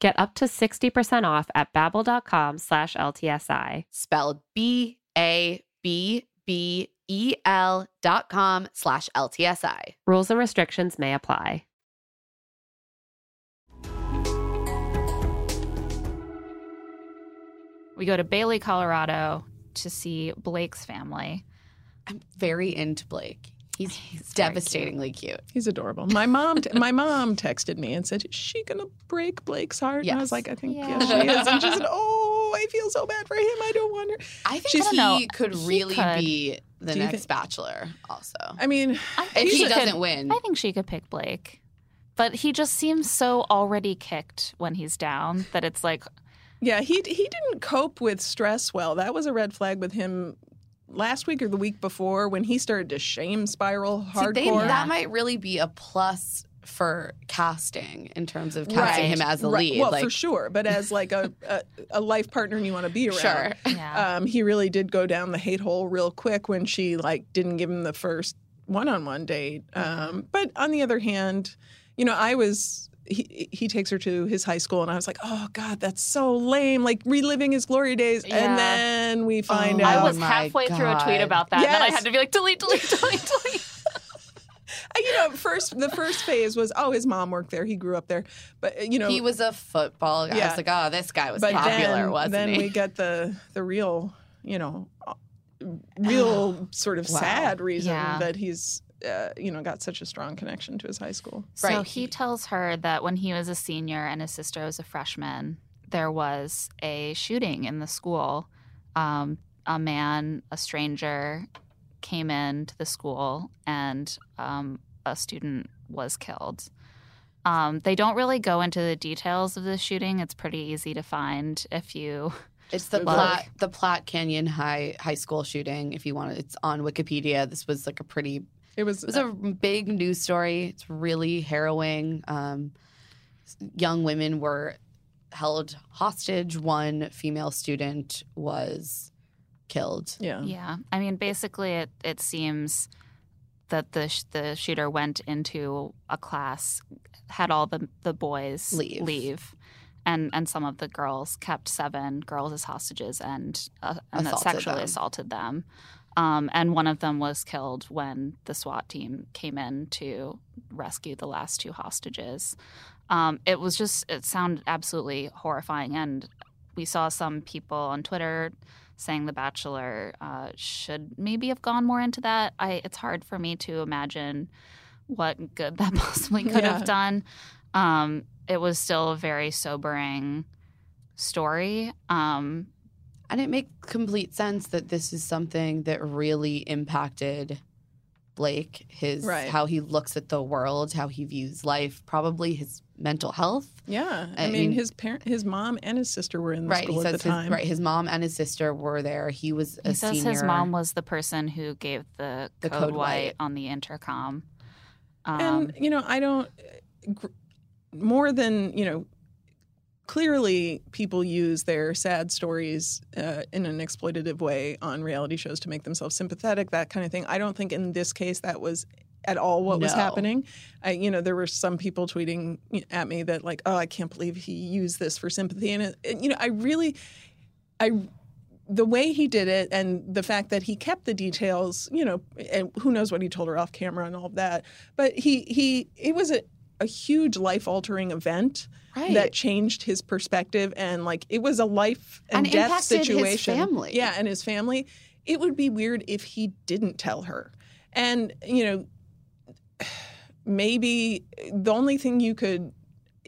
Get up to 60% off at babbel.com slash LTSI. Spelled B-A-B-B-E-L dot com slash LTSI. Rules and restrictions may apply. We go to Bailey, Colorado to see Blake's family. I'm very into Blake. He's, very devastatingly cute. He's adorable. My mom, t- my mom texted me and said, "Is she gonna break Blake's heart?" And I was like, "I think Yeah. yes, she is." And she said, "Oh, I feel so bad for him. I don't want her." I think She's- he know. could He really could. be the next think- Bachelor. Also, I mean, I if he she doesn't could- win, I think she could pick Blake. But he just seems so already kicked when he's down that it's like, yeah, he he didn't cope with stress well. That was a red flag with him last week or the week before when he started to shame spiral See, hardcore. they- that might really be a plus for casting in terms of casting Right. him as a Right. lead. Well, like, for sure, but as like a, a, a life partner and you want to be around. sure. yeah. Um, he really did go down the hate hole real quick when she like didn't give him the first one-on-one date. Um, but on the other hand, you know, I was he he takes her to his high school, and I was like, oh god, that's so lame, like reliving his glory days. Yeah. And then we find Oh, I was my halfway through a tweet about that, and then I had to be like, delete, delete, delete, delete. You know, first the first phase was oh, his mom worked there, he grew up there, but uh, you know, he was a football guy. I was like, oh, this guy was but popular, then, wasn't then he? Then we get the the real, you know, real sort of Wow. sad reason Yeah. that he's. Uh, you know, got such a strong connection to his high school. So Right. he tells her that when he was a senior and his sister was a freshman, there was a shooting in the school. Um, a man, a stranger, came into the school and um, a student was killed. Um, they don't really go into the details of the shooting. It's pretty easy to find if you. It's the Like- Platte, the Platte Canyon High High School shooting. If you want it's on Wikipedia. This was like a pretty It was, It was a big news story. It's really harrowing. Um, young women were held hostage. One female student was killed. yeah. Yeah, I mean, basically, it it seems that the sh- the shooter went into a class, had all the the boys Leave. leave, and and some of the girls kept seven girls as hostages and uh, and Assaulted sexually them. assaulted them. Um, and one of them was killed when the SWAT team came in to rescue the last two hostages. Um, it was just it sounded absolutely horrifying, and we saw some people on Twitter saying The Bachelor uh, should maybe have gone more into that. I it's hard for me to imagine what good that possibly could Yeah. have done. Um, it was still a very sobering story. Um, And it makes complete sense that this is something that really impacted Blake, his Right. how he looks at the world, how he views life, probably his mental health. Yeah, I, I mean, mean- his parent, his mom, and his sister were in the right. school He at says the his, time. right. His mom and his sister were there. He was a he says senior. his mom was the person who gave the, The code, code white, white. on the intercom. Um, and you know, I don't gr- more than you know. Clearly, people use their sad stories uh, in an exploitative way on reality shows to make themselves sympathetic, that kind of thing. I don't think in this case that was at all what was happening. I, you know, there were some people tweeting at me that like, "Oh, I can't believe he used this for sympathy," and, it, and you know, I really, I the way he did it and the fact that he kept the details, you know, and who knows what he told her off camera and all of that. But he he it was a, a huge life altering event right. that changed his perspective and like it was a life and, And death situation. family. Yeah, and his family. It would be weird if he didn't tell her. And, you know, maybe the only thing you could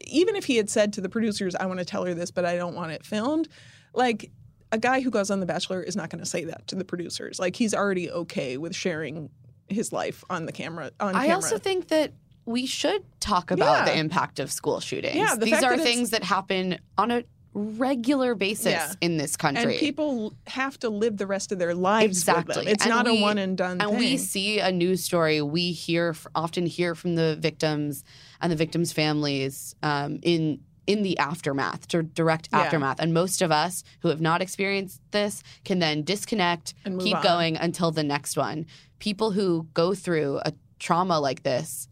even if he had said to the producers, I want to tell her this, but I don't want it filmed, like a guy who goes on The Bachelor is not going to say that to the producers. Like he's already okay with sharing his life on the camera. On I camera. also think that we should talk about Yeah. the impact of school shootings. Yeah, the These are that things that happen on a regular basis Yeah. in this country. and people have to live the rest of their lives with them. Exactly. It's And not we- a one and done and thing. we see a news story, we hear often hear from the victims and the victims' families um, in in the aftermath, dir- direct Yeah. aftermath. And most of us who have not experienced this can then disconnect, And keep on. going until the next one. People who go through a trauma like this,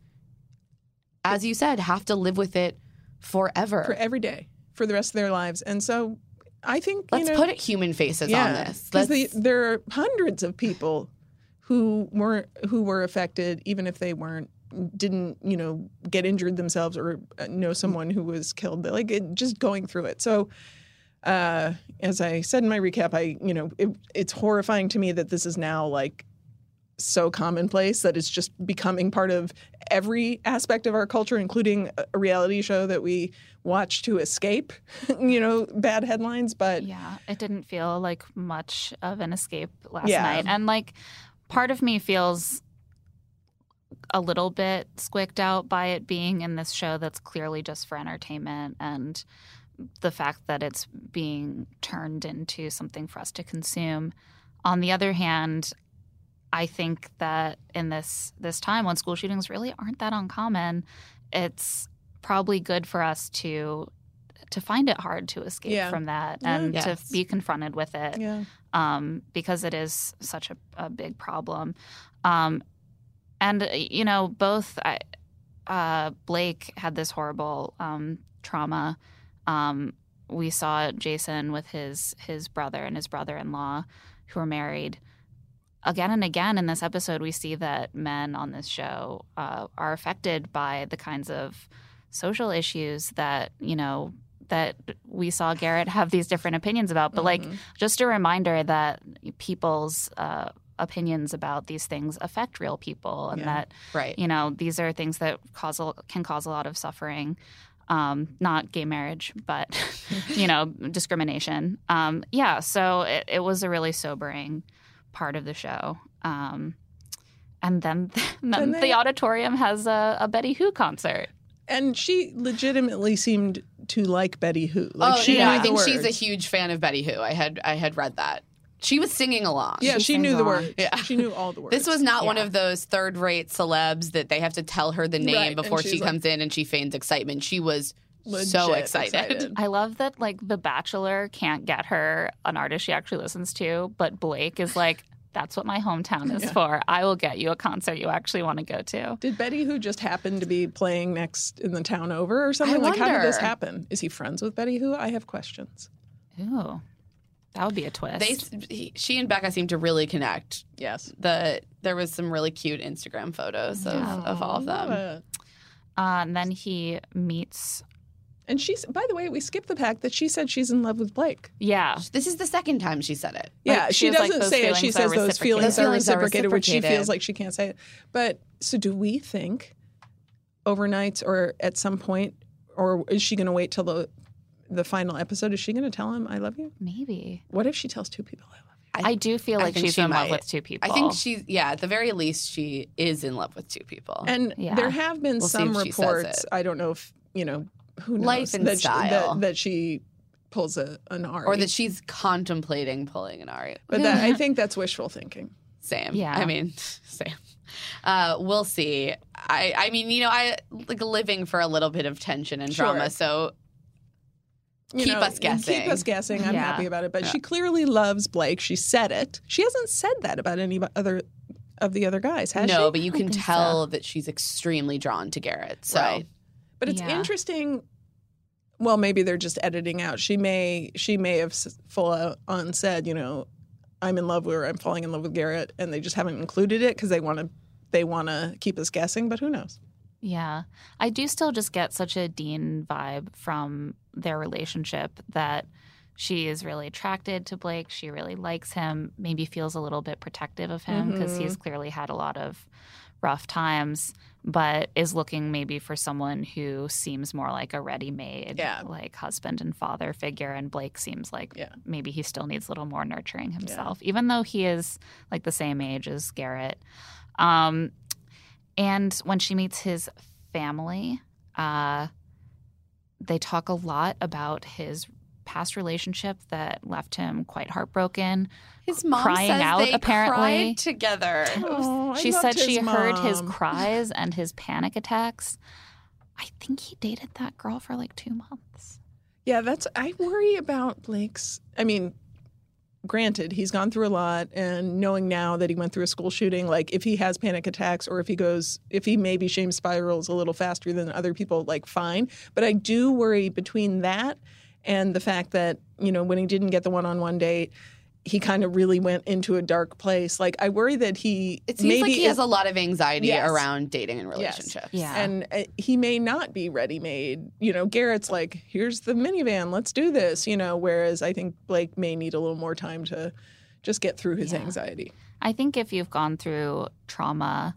as you said, have to live with it forever. for every day for the rest of their lives. And so I think Let's you know, put human faces on this. because Let's- there are hundreds of people who weren't who were affected, even if they weren't didn't you know get injured themselves or uh, know someone who was killed. Like it, just going through it. So. Uh, as I said in my recap, I you know it, it's horrifying to me that this is now like so commonplace that it's just becoming part of every aspect of our culture, including a- reality show that we watch to escape, you know, bad headlines. But Yeah, it didn't feel like much of an escape last Yeah. night. And like part of me feels a little bit squicked out by it being in this show that's clearly just for entertainment and the fact that it's being turned into something for us to consume. On the other hand, I think that in this this time when school shootings really aren't that uncommon, it's probably good for us to to find it hard to escape Yeah. from that and Yes. to be confronted with it yeah, um, because it is such a, a big problem. Um, and, uh, you know, both I- uh, Blake had this horrible um, trauma. Um, we saw Jason with his his brother and his brother in law who were married. Again and again in this episode, we see that men on this show uh, are affected by the kinds of social issues that, you know, that we saw Garrett have these different opinions about. But like, Mhm. just a reminder that people's uh, opinions about these things affect real people, and Yeah. that right. you know these are things that cause a, can cause a lot of suffering. Um, not gay marriage, but you know discrimination. Um, yeah, so it, it was a really sobering part of the show. Um, and then, then And they- the auditorium has a, a Betty Who concert. and she legitimately seemed to like Betty Who. Like oh, she yeah. knew I think words. she's a huge fan of Betty Who. I had I had read that. She was singing along. yeah, she she sings knew the words. Yeah. She knew all the words. This was not one of those third-rate celebs that they have to tell her the name Right, before she like- comes in and she feigns excitement. She was so Legit excited. I love that like The Bachelor can't get her an artist she actually listens to, but Blake is like, that's what my hometown is Yeah. for. I will get you a concert you actually want to go to. Did Betty Who just happen to be playing next in the town over or something? like, how did this happen? Is he friends with Betty Who? I have questions. Ooh, that would be a twist. They, he, she and Becca seem to really connect. Yes. The there was some really cute Instagram photos of, Yeah. of all of them. uh, and then he meets, And she's, by the way, we skipped the fact that she said she's in love with Blake. yeah, This is the second time she said it. Yeah, Like, she she doesn't "Those say it. She says those feelings, Those are feelings are reciprocated, which she feels like she can't say it. But so do we think overnight or at some point, or is she going to wait till the the final episode? Is she going to tell him, I love you? maybe. What if she tells two people, I love you? I, do feel like she's she in love with two people. I think she's yeah. At the very least, she is in love with two people. And Yeah. there have been We'll some if she says reports. I don't know if, you know, who knows? Life and that style. She, that, that she pulls a, an Arie. or that she's contemplating pulling an Arie. But that, I think that's wishful thinking. Same. Yeah. I mean, same. Uh, we'll see. I, I mean, you know, I like living for a little bit of tension and Sure. drama. So You Keep know, us guessing. Keep us guessing. I'm Yeah. happy about it. But Yeah. she clearly loves Blake. She said it. She hasn't said that about any other of the other guys, has no, she? No, but you I can think so. tell that she's extremely drawn to Garrett. So Right. But it's Yeah. interesting. Well, maybe they're just editing out. She may she may have full on said, you know, I'm in love with or I'm falling in love with Garrett, and they just haven't included it because they want to they want to keep us guessing. But who knows? Yeah. I do still just get such a Dean vibe from their relationship that she is really attracted to Blake. She really likes him, maybe feels a little bit protective of him because Mhm. he's clearly had a lot of rough times, but is looking maybe for someone who seems more like a ready made, Yeah. like husband and father figure. And Blake seems like Yeah. maybe he still needs a little more nurturing himself, even though he is like the same age as Garrett. Um, and when she meets his family, uh, they talk a lot about his past relationship that left him quite heartbroken. his mom Crying says out, they apparently. cried together. Oh, she said she his heard his cries and his panic attacks. I think he dated that girl for like two months. Yeah, that's I worry about Blake's. I mean, granted, he's gone through a lot, and knowing now that he went through a school shooting, like if he has panic attacks or if he goes, if he maybe shame spirals a little faster than other people, like fine. But I do worry between that and the fact that you know when he didn't get the one-on-one date. He kind of really went into a dark place. Like I worry that he It seems maybe like he has a lot of anxiety Yes. around dating and Yes. relationships. Yeah. and uh, he may not be ready made. You know, Garrett's like, here's the minivan, let's do this. You know, whereas I think Blake may need a little more time to just get through his Yeah. anxiety. I think if you've gone through trauma,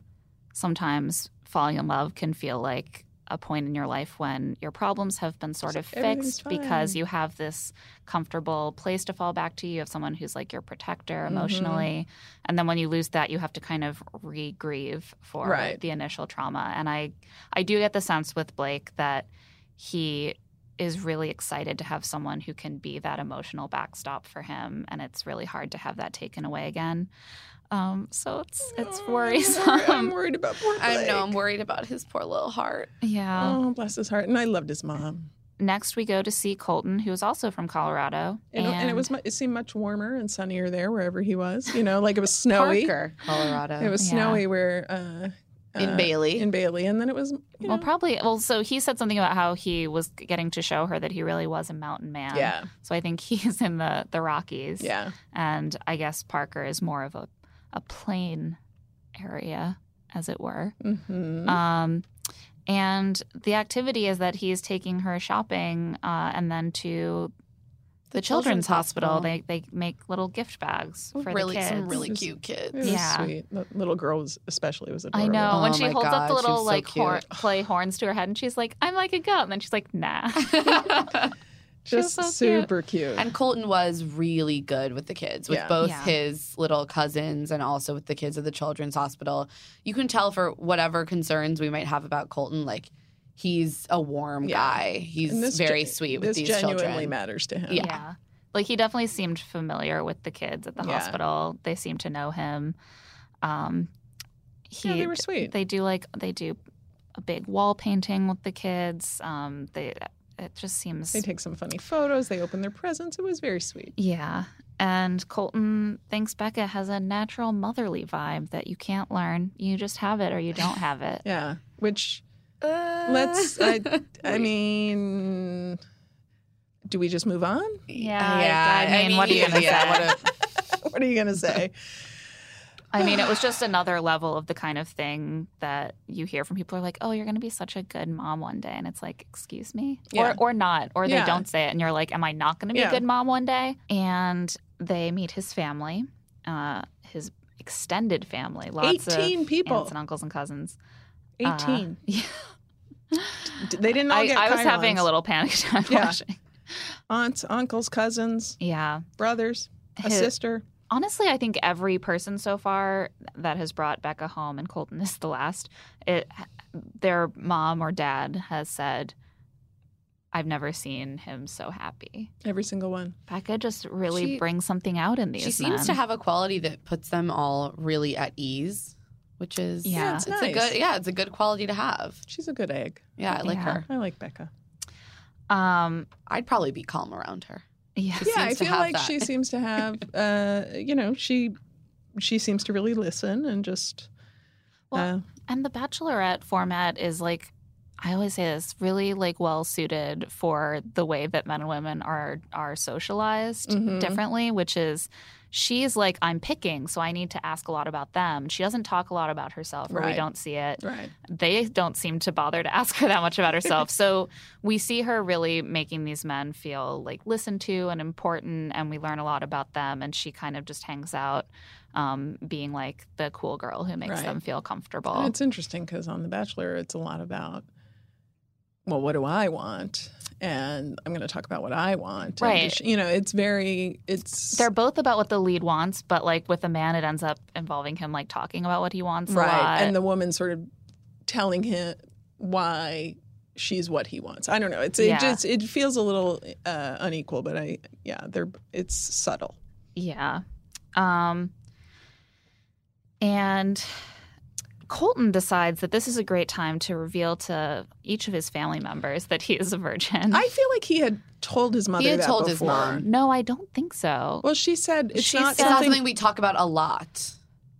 sometimes falling in love can feel like a point in your life when your problems have been sort of fixed because you have this comfortable place to fall back to. You have someone who's like your protector Mm-hmm. emotionally. And then when you lose that, you have to kind of re grieve for Right. the initial trauma. And I, I do get the sense with Blake that he is really excited to have someone who can be that emotional backstop for him. And it's really hard to have that taken away again. Um, so it's it's Oh, I'm worrisome. I'm worried about poor Blake. I know. I'm worried about his poor little heart. yeah. Oh, bless his heart. And I loved his mom. Next, we go to see Colton, who is also from Colorado, And, and it was mu- it seemed much warmer and sunnier there wherever he was. You know, like it was snowy. Parker, Colorado. It was Yeah. snowy where uh, in uh, Bailey. in Bailey, and then it was you well, know, probably. Well, so he said something about how he was getting to show her that he really was a mountain man. yeah, So I think he's in the the Rockies. yeah. And I guess Parker is more of a a plain area, as it were. hmm Um, and the activity is that he's taking her shopping uh, and then to the, The children's, Children's hospital. Hospital. They they make little gift bags for really, the kids. some really cute kids. Yeah. sweet. The little girl was especially was adorable. I adorable. know. when Oh she my holds up the little was so like horn, cute. horns to her head, and she's like, "I'm like a goat," and then she's like, "Nah." She was Just so super cute. And Colton was really good with the kids, with Yeah. both Yeah. his little cousins and also with the kids at the children's hospital. You can tell for whatever concerns we might have about Colton, like he's a warm Yeah. guy. He's And this very gen- sweet with this these genuinely children. matters to him. Yeah. Like he definitely seemed familiar with the kids at the Yeah. hospital. They seemed to know him. Um, he, Yeah, they were sweet. They do like they do a big wall painting with the kids. Um, they it just seems They take some funny photos. They open their presents. It was very sweet. yeah. And Colton thinks Becca has a natural motherly vibe that you can't learn. You just have it or you don't have it. Yeah. Which Uh, let's. I, I mean, do we just move on? Yeah, Yeah. I mean, what are you gonna yeah, say? what a- what are you gonna say? I mean, it was just another level of the kind of thing that you hear from people who are like, "Oh, you're going to be such a good mom one day," and it's like, "Excuse me," Yeah. or or not, or they Yeah. don't say it, and you're like, "Am I not going to be Yeah. a good mom one day?" And they meet his family, uh, his extended family, lots of 18 people. aunts and uncles and cousins. Uh, Eighteen. yeah, they didn't all I, get. I was having a little panic attack Yeah. watching. aunts, uncles, cousins, Yeah, brothers, a sister. Honestly, I think every person so far that has brought Becca home, and Colton is the last, it, their mom or dad has said, I've never seen him so happy. Every single one. Becca just really She- brings something out in these she seems men. to have a quality that puts them all really at ease, which is Yeah, it's it's a good yeah, it's a good quality to have. She's a good egg. Yeah, I like Yeah. her. I like Becca. um, I'd probably be calm around her. Yeah. Yeah, I feel like that. she seems to have. Uh, you know, she she seems to really listen and just. Well, uh, And the bachelorette format is like I always say this really like well suited for the way that men and women are are socialized Mhm. differently, which is she's like I'm picking, so I need to ask a lot about them. She doesn't talk a lot about herself, or we don't see it. right. They don't seem to bother to ask her that much about herself. so we see her really making these men feel like listened to and important, and we learn a lot about them. And she kind of just hangs out, um, being like the cool girl who makes Right. them feel comfortable. And it's interesting because on The Bachelor, it's a lot about, well, what do I want? And I'm going to talk about what I want. And Right. just- you know, it's very, it's They're both about what the lead wants, but like with a man, it ends up involving him like talking about what he wants right. And the woman sort of telling him why she's what he wants. I don't know. It's it Yeah. just it feels a little uh, unequal, but I yeah, they're it's subtle. yeah. Um, and Colton decides that this is a great time to reveal to each of his family members that he is a virgin. I feel like he had told his mother had that told his before. mom. no, I don't think so. Well, she said it's She not said- It's not something. something we talk about a lot.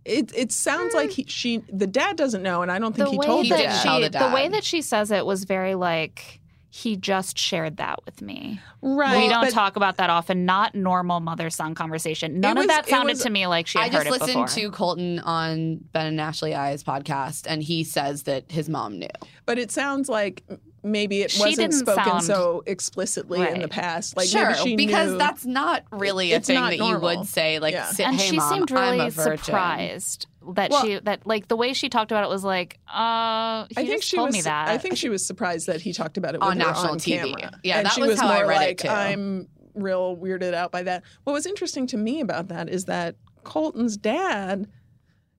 it it sounds like eh. he, she the dad doesn't know, and I don't think the he way told He the didn't dad. she, the the way that she says it was very like he just shared that with me. right? we don't but talk about that often. Not normal mother son conversation. None was- of that sounded was- to me like she I just heard it listened before. to Colton on Ben and Ashley I's podcast, and he says that his mom knew. But it sounds like maybe it She wasn't spoken sound- so explicitly in the past. Like sure, maybe she because knew- that's not really a It's thing not that you would say. Like, Yeah. say, and hey, she mom, seemed I'm really a virgin. surprised that Well- she that like the way she talked about it was like, uh, he I think just she told was. me that. I think she was surprised that he talked about it with On her national on TV. camera. Yeah, and that she was was how I more read it, like, too. I'm real weirded out by that. What was interesting to me about that is that Colton's dad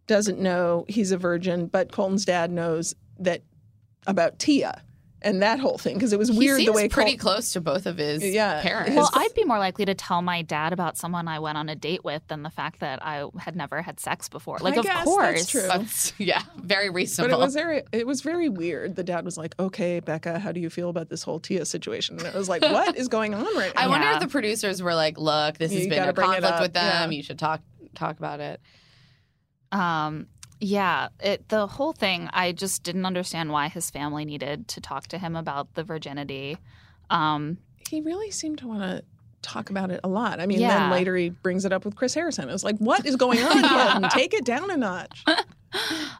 doesn't know he's a virgin, but Colton's dad knows that about Tia and that whole thing because it was He weird seems the way he's pretty Col- close to both of his Yeah. parents. well, I'd be more likely to tell my dad about someone I went on a date with than the fact that I had never had sex before. Like, I of guess that's course, true. That's- yeah, very reasonable. But it was very, it was very weird. The dad was like, "Okay, Becca, how do you feel about this whole Tia situation?" And it was like, "What is going on right now?" I wonder Yeah. if the producers were like, "Look, this has You been a conflict with them. yeah. You should talk talk about it." Um, yeah, it the whole thing. I just didn't understand why his family needed to talk to him about the virginity. Um, he really seemed to want to talk about it a lot. I mean, Yeah. then later he brings it up with Chris Harrison. It was like, what is going on? Take it down a notch.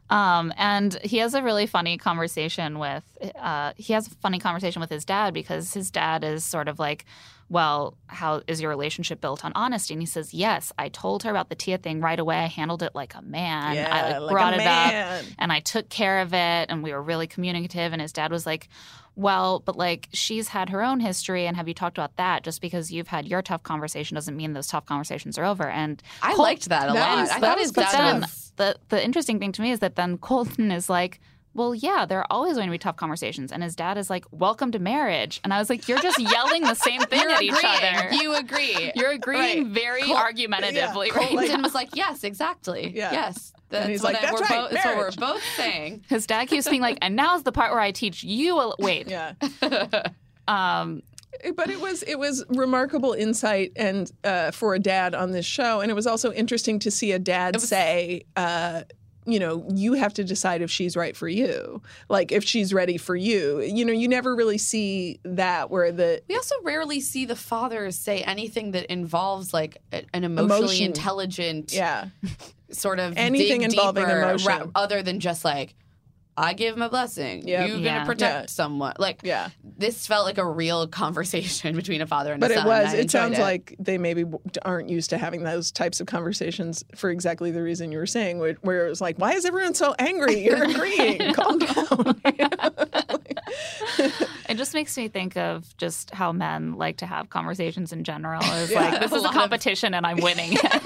Um, and he has a really funny conversation with uh, he has a funny conversation with his dad because his dad is sort of like, well, how is your relationship built on honesty? And he says, yes, I told her about the Tia thing right away. I handled it like a man. I like, brought a it up and I took care of it and we were really communicative and his dad was like well but like she's had her own history and have you talked about that just because you've had your tough conversation doesn't mean those tough conversations are over and I Col- liked that a That lot. I that thought was but then the the interesting thing to me is that then Colton is like well, yeah, there are always going to be tough conversations. And his dad is like, welcome to marriage. And I was like, you're just yelling the same thing You're at each other. You agree. You're agreeing Right. very Col- argumentatively yeah, Col- Colton was like, "Yes, exactly. Yeah. Yes." That's he's what like, I- "That's right, both, that's what we're both saying. His dad keeps being like, and now's the part where I teach you. A- Wait. Yeah. Um, But it was it was remarkable insight and uh, for a dad on this show, and it was also interesting to see a dad was- say, uh, you know, you have to decide if she's right for you, like if she's ready for you. You know, you never really see that where the We also rarely see the fathers say anything that involves like a- an emotionally Emotion. intelligent yeah sort of Anything involving emotion. ra- other than just like I give him a blessing. Yep. You're Yeah. gonna protect Yeah. someone. Like yeah. this felt like a real conversation between a father and son. But a it son. was. It enjoyed sounds like they maybe aren't used to having those types of conversations for exactly the reason you were saying, where, where it was like, "Why is everyone so angry? You're agreeing. Calm down." It just makes me think of just how men like to have conversations in general. It's Yeah. like this A is a lot of- competition and I'm winning it.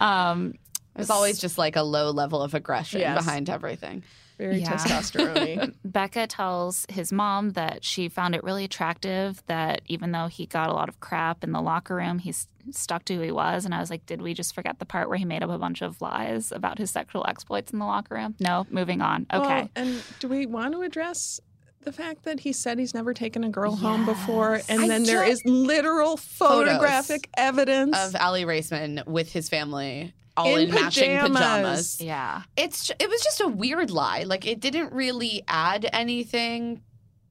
um, There's always just like a low level of aggression Yes. behind everything. Very Yeah. testosterone. Becca tells his mom that she found it really attractive that even though he got a lot of crap in the locker room, he's stuck to who he was. And I was like, did we just forget the part where he made up a bunch of lies about his sexual exploits in the locker room? No, moving on. Okay. Well, and do we want to address the fact that he said he's never taken a girl home before, and I then there just- is literal photographic evidence Of Aly Raisman with his family all in, In matching pajamas. pajamas. yeah. It's it was just a weird lie. Like it didn't really add anything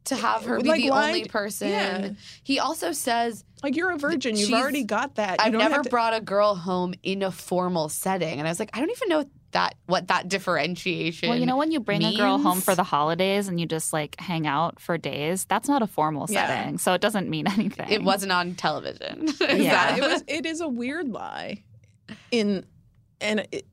to have her be Like, the why only person. yeah. He also says, like you're a virgin. You've already got that. You "I've don't never have to- brought a girl home in a formal setting," and I was like, "I don't even know that what that differentiation." Well, you know, when you bring a girl home for the holidays and you just like hang out for days, that's not a formal Yeah. setting. So it doesn't mean anything. it wasn't on television. Yeah. it was. It is a weird lie. In and it,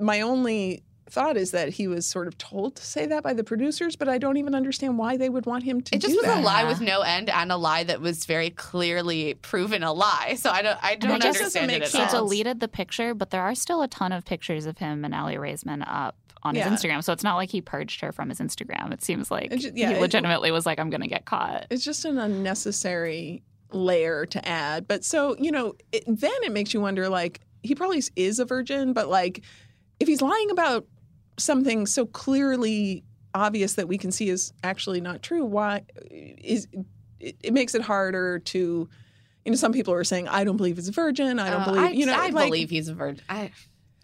my only thought is that he was sort of told to say that by the producers, but I don't even understand why they would want him to do that. It just do was that. a lie with no end and a lie that was very clearly proven a lie. So I don't, I don't it just understand doesn't it make at He sense. all. deleted the picture, but there are still a ton of pictures of him and Aly Raisman up on Yeah. his Instagram. So it's not like he purged her from his Instagram. It seems like It ju- yeah, he it- legitimately was like, I'm going to get caught. It's just an unnecessary layer to add. But so, you know, it, then it makes you wonder like, he probably is a virgin, but like, if he's lying about something so clearly obvious that we can see is actually not true, why is it, it makes it harder to you know some people are saying I don't believe he's a virgin, I don't Uh, believe I, you know I like, believe he's a virgin. I,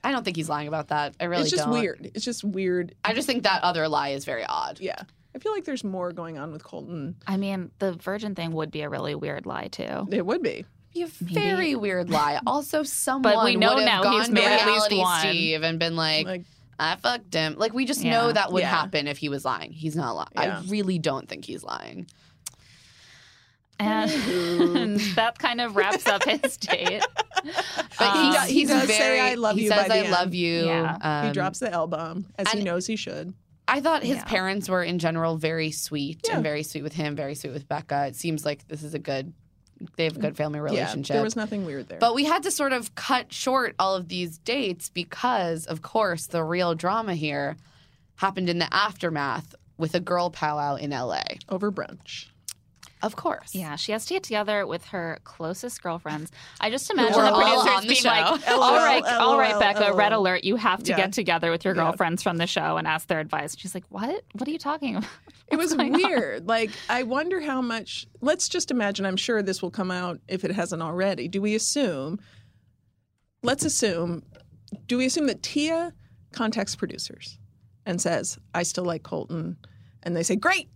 I don't think he's lying about that. I really it's just don't. weird. It's just weird. I just think that other lie is very odd. Yeah. I feel like there's more going on with Colton. I mean, the virgin thing would be a really weird lie too. It would be. Be a very weird lie. Also, someone But we know would have now he's gone made to at least reality one. Steve and been like, Like I fucked him. Like we just Yeah. know that would Yeah. happen if he was lying. He's not lying. Yeah. I really don't think he's lying. And that kind of wraps up his date. But Um, he, does- he he's does say, very, "I love you. he you" says by the I love you. Yeah. he Um, drops the L bomb as he and- knows he should. I thought his Yeah. parents were in general very sweet Yeah. and very sweet with him, very sweet with Becca. It seems like this is a good they have a good mm. family Yeah, relationship. there was nothing weird there. But we had to sort of cut short all of these dates because, of course, the real drama here happened in the aftermath with a girl powwow in LA. over brunch. Of course. Yeah, she has to get together with her closest girlfriends. I just imagine were the all producers the being show. like, "All right, all right, Becca, red alert! You have to get together with your girlfriends from the show and ask their advice." She's like, "What? What are you talking about?" It was weird. Like, I wonder how much. Let's just imagine. I'm sure this will come out if it hasn't already. Do we assume? Let's assume. Do we assume that Tia contacts producers and says, "I still like Colton," and they say, "Great,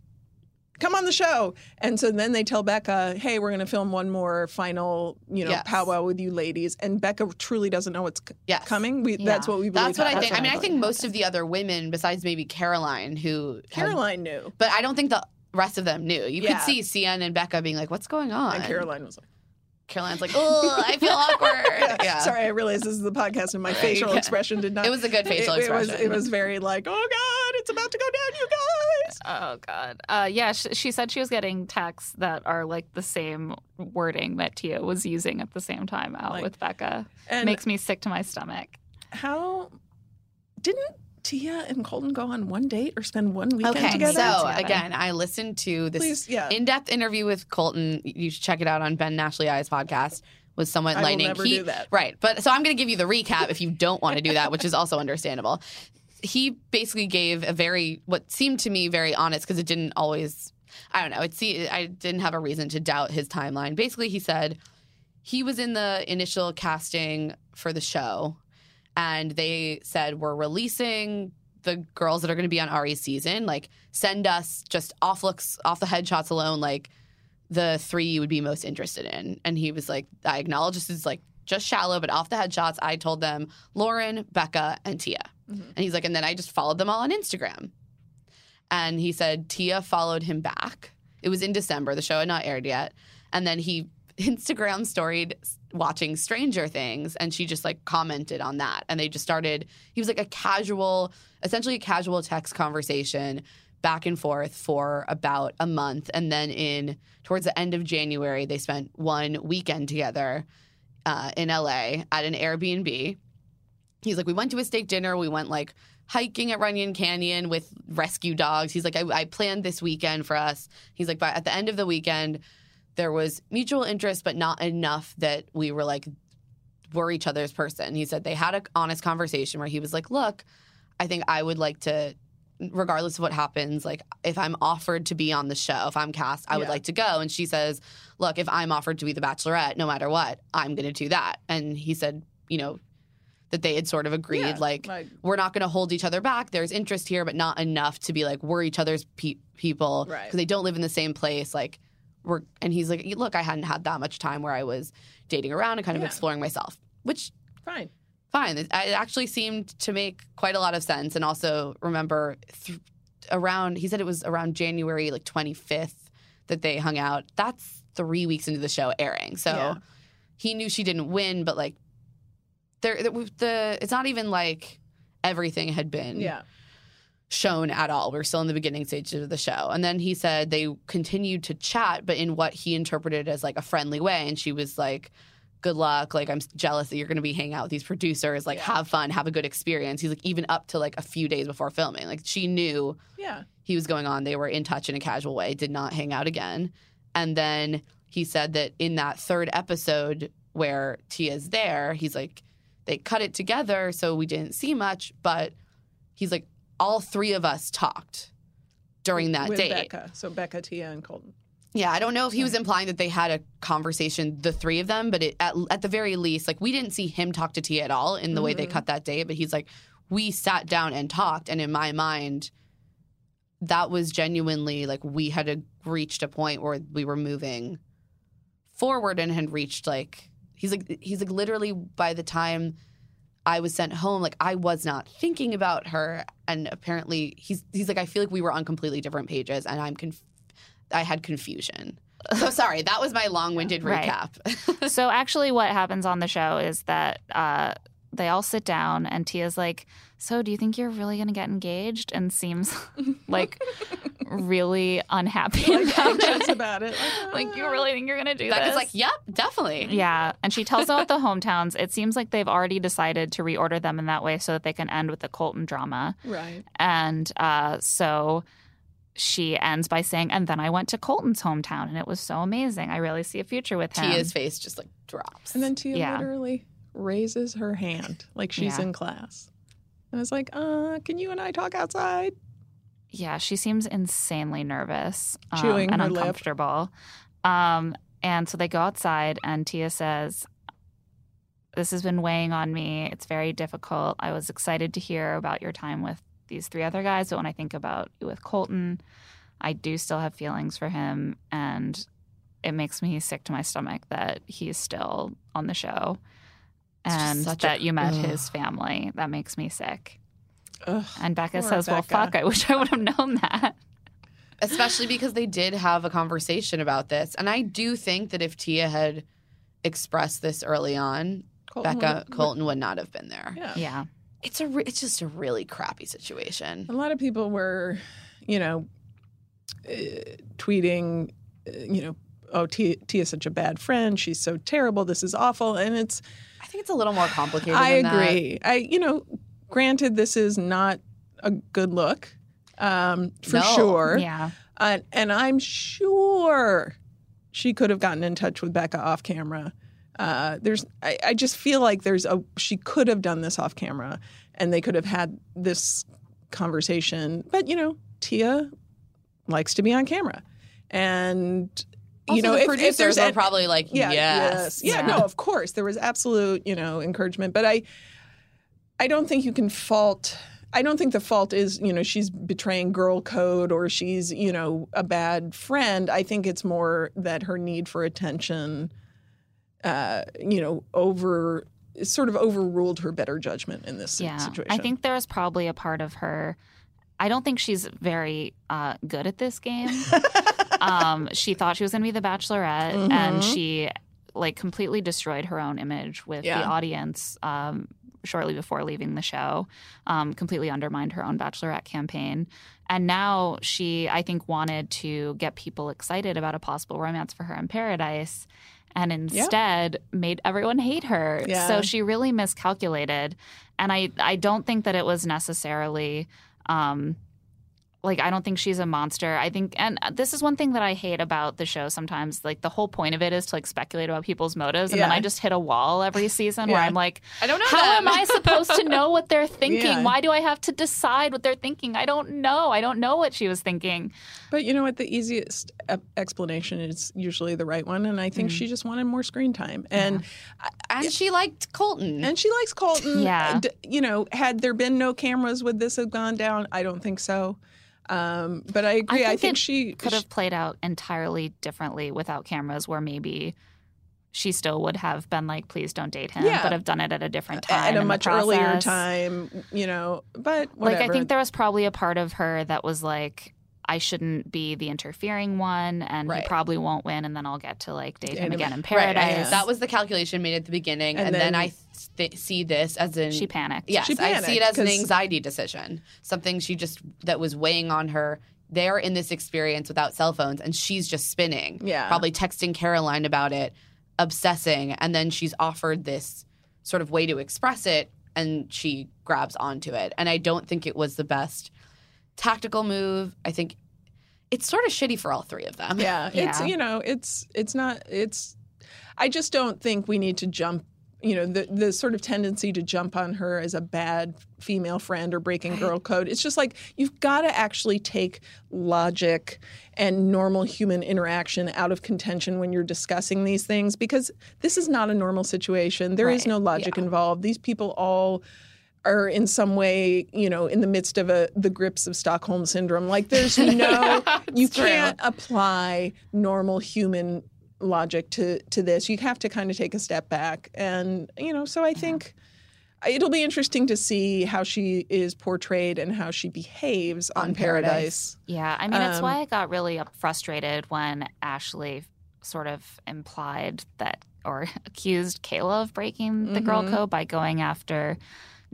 come on the show." And so then they tell Becca, "Hey, we're going to film one more final, you know, Yes. powwow with you ladies." And Becca truly doesn't know what's c- Yes. coming. We, Yeah. That's what we believe. That's what I happened. think. I mean, I I think most of the other women, besides maybe Caroline, who had- Caroline knew, but I don't think the rest of them knew. You Yeah. could see Cian and Becca being like, "What's going on?" and Caroline was like. Caroline's like, "Oh, I feel awkward." Yeah. Sorry, I realized this is the podcast and my facial Yeah. expression did not. It was a good facial it, it was, expression. it was very like, oh God, it's about to go down, you guys. Oh God. Uh, yeah, she, she said she was getting texts that are like the same wording that Tia was using at the same time out Like- with Becca. And Makes me sick to my stomach. how didn't Tia and Colton go on one date or spend one weekend together. Okay, together? so Together. again, I listened to this Please, yeah. in-depth interview with Colton. You should check it out on Ben and Ashley I's podcast. Was somewhat I will lightning. never He- do that. Right, but so I'm going to give you the recap if you don't want to do that, which is also understandable. He basically gave a very what seemed to me very honest because it didn't always. I don't know. It see, I didn't have a reason to doubt his timeline. Basically, he said he was in the initial casting for the show, and they said we're releasing the girls that are going to be on Arie's season. Like, send us just off looks, off the headshots alone, like the three you would be most interested in. And he was like, I acknowledge this is like just shallow, but off the headshots, I told them Lauren, Becca, and Tia. Mm-hmm. And he's like, and then I just followed them all on Instagram. And he said Tia followed him back. It was in December. The show had not aired yet. And then he Instagram storied watching Stranger Things and she just like commented on that. And they just started, he was like a casual, essentially a casual text conversation back and forth for about a month. And then in towards the end of January, they spent one weekend together uh, in LA at an Airbnb. He's like, we went to a steak dinner. We went like hiking at Runyon Canyon with rescue dogs. He's like, I, I planned this weekend for us. He's like, but at the end of the weekend, there was mutual interest, but not enough that we were like, we're each other's person. He said they had an honest conversation where he was like, look, I think I would like to, regardless of what happens, like if I'm offered to be on the show, if I'm cast, I would like to go. And she says, look, if I'm offered to be the bachelorette, no matter what, I'm going to do that. And he said, you know, that they had sort of agreed, Yeah, like, like- we're not going to hold each other back. There's interest here, but not enough to be like, we're each other's pe- people Right. because they don't live in the same place. Like, we're, and he's like, look, I hadn't had that much time where I was dating around and kind of Yeah. exploring myself, which Fine. fine. It, it actually seemed to make quite a lot of sense. And also remember th- around, he said it was around January like 25th that they hung out. That's three weeks into the show airing. So Yeah. he knew she didn't win, but like there, the, the it's not even like everything had been Yeah. Shown at all. We are still in the beginning stages of the show. And then he said they continued to chat, but in what he interpreted as like a friendly way. And she was like, Good luck. Like, I'm jealous that you're going to be hanging out with these producers. Like, Yeah. have fun, have a good experience. He's like, even up to like a few days before filming. Like, she knew Yeah. he was going on. They were in touch in a casual way, did not hang out again. And then he said that in that third episode where Tia's there, he's like, they cut it together, so we didn't see much. But he's like, all three of us talked during that with date. Becca. So Becca, Tia, and Colton. Yeah, I don't know if he was implying that they had a conversation, the three of them, but it, at, at the very least, like we didn't see him talk to Tia at all in the way they mm-hmm. cut that day. But he's like, we sat down and talked, and in my mind, that was genuinely like we had a, reached a point where we were moving forward and had reached like he's like he's like literally by the time I was sent home, like I was not thinking about her, and apparently he's he's like I feel like we were on completely different pages, and I'm conf- I had confusion. So sorry, that was my long-winded Right. recap. so actually, what happens on the show is that uh, they all sit down, and Tia's like, "So, do you think you're really going to get engaged?" And seems like really unhappy Like about it. about it. Like, like, you really think you're going to do Becca's this? like, yep, definitely. Yeah, and she tells about the hometowns. It seems like they've already decided to reorder them in that way so that they can end with the Colton drama. right. And uh, so she ends by saying, "And then I went to Colton's hometown, and it was so amazing. I really see a future with him." Tia's face just like drops. And then Tia Yeah. literally raises her hand like she's Yeah. in class. And I was like, uh, can you and I talk outside? yeah, she seems insanely nervous um, Chewing and uncomfortable. Um, and so they go outside, and Tia says, This has been weighing on me. It's very difficult. I was excited to hear about your time with these three other guys, but when I think about you with Colton, I do still have feelings for him. And it makes me sick to my stomach that he's still on the show and such a- that you met ugh. his family. That makes me sick. Ugh. And Becca Poor says, Well, fuck, I wish I would have known that. especially because they did have a conversation about this. And I do think that if Tia had expressed this early on, Colton Becca would- Colton would not have been there. Yeah. Yeah. It's a re- it's just a really crappy situation. A lot of people were, you know, uh, tweeting, uh, you know, oh, Tia, Tia's such a bad friend. She's so terrible. This is awful. And it's, I think it's a little more complicated. I than that. agree. I, you know, granted, this is not a good look um, for No. sure. Yeah. Uh, and I'm sure she could have gotten in touch with Becca off camera. Uh, there's, I, I just feel like there's a, she could have done this off camera and they could have had this conversation. But, you know, Tia likes to be on camera. And, Also, you know, the if, if producers there's are an- probably like, yeah, yes, Yeah, Yeah. no, of course. There was absolute, you know, encouragement. But I I don't think you can fault I don't think the fault is, you know, she's betraying girl code or she's, you know, a bad friend. I think it's more that her need for attention uh, you know, over sort of overruled her better judgment in this Yeah. situation. I think there was probably a part of her. I don't think she's very uh, good at this game. um, she thought she was going to be the Bachelorette, and Mhm. she like completely destroyed her own image with the audience um, shortly before leaving the show. Um, completely undermined her own Bachelorette campaign, and now she, I think, wanted to get people excited about a possible romance for her in Paradise. And instead, made everyone hate her. Yeah. So she really miscalculated, and I, I don't think that it was necessarily um, like I don't think she's a monster. I think, and this is one thing that I hate about the show. Sometimes, like the whole point of it is to like speculate about people's motives, and then I just hit a wall every season where I'm like, I don't know. how them. am I supposed to know what they're thinking? Yeah. Why do I have to decide what they're thinking? I don't know. I don't know what she was thinking. But you know what? The easiest e- explanation is usually the right one, and I think mm. she just wanted more screen time. And and she liked Colton. and she likes Colton. Yeah. D- you know, had there been no cameras, would this have gone down? I don't think so. Um, but I agree. I think think, it she Could have played out entirely differently without cameras, where maybe. She still would have been like, "Please don't date him," Yeah. but have done it at a different time at a much earlier time. You know, but whatever. Like I think there was probably a part of her that was like, I shouldn't be the interfering one, and Right. he probably won't win, and then I'll get to like date Date him him. again in Right, paradise. That was the calculation made at the beginning, and, And then, then- I th- see this as an she panicked. Yes, She I see it as an 'cause- anxiety decision. Something she just that was weighing on her. They're in this experience without cell phones, and she's just spinning. Yeah. probably texting Caroline about it, obsessing, and then she's offered this sort of way to express it, and she grabs onto it. And I don't think it was the best tactical move. I think it's sort of shitty for all three of them. Yeah, it's you know, it's it's not it's. I just don't think we need to jump you know the the sort of tendency to jump on her as a bad female friend or breaking girl code it's just like you've got to actually take logic and normal human interaction out of contention when you're discussing these things because this is not a normal situation There is Right, no logic involved these people all are in some way, you know, in the midst of a the grips of Stockholm syndrome. Like there's no you true. can't apply normal human logic to to this. You have to kind of take a step back. And, you know, so I think it'll be interesting to see how she is portrayed and how she behaves on, On Paradise. Paradise. Yeah, I mean, it's Um, why I got really frustrated when Ashley sort of implied that or accused Caila of breaking the girl Mhm. code by going after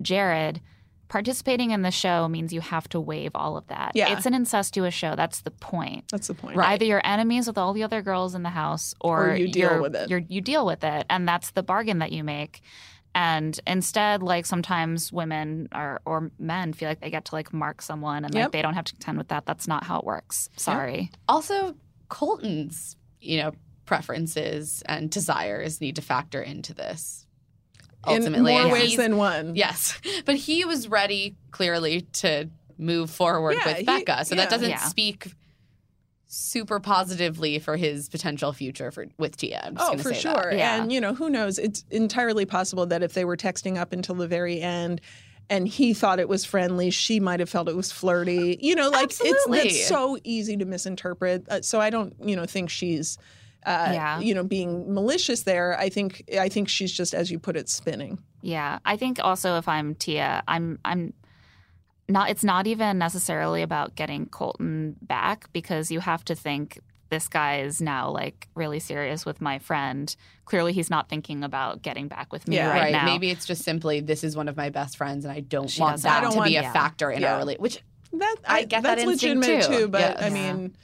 Jared. Participating in the show means you have to waive all of that. Yeah. It's an incestuous show. That's the point. That's the point. Right. Either you're enemies with all the other girls in the house, or, Or you deal with it. You're, you deal with it, and that's the bargain that you make. And instead, like sometimes women or or men feel like they get to like mark someone, and like they don't have to contend with that. That's not how it works. Sorry. Also, Colton's, you know, preferences and desires need to factor into this. Ultimately, in more ways than one. Yes, but he was ready clearly to move forward Yeah, with he- Becca, so yeah. that doesn't Yeah. speak super positively for his potential future for with Tia. I'm just Oh, for say sure. That. Yeah. And you know, who knows? It's entirely possible that if they were texting up until the very end and he thought it was friendly, she might have felt it was flirty. You know, like Absolutely. it's that's so easy to misinterpret. Uh, so I don't, you know, think she's uh, Yeah. you know, being malicious there. I think I think she's just as you put it spinning. Yeah, I think also if I'm Tia, I'm I'm not. It's not even necessarily about getting Colton back because you have to think this guy is now like really serious with my friend. Clearly, he's not thinking about getting back with me Yeah. right, Right. now. Maybe it's just simply this is one of my best friends, and I don't She want that don't to want- be a yeah. factor in Yeah. our relationship. Which That I get that that's instinct legitimate too. but Yes. I Yeah. mean,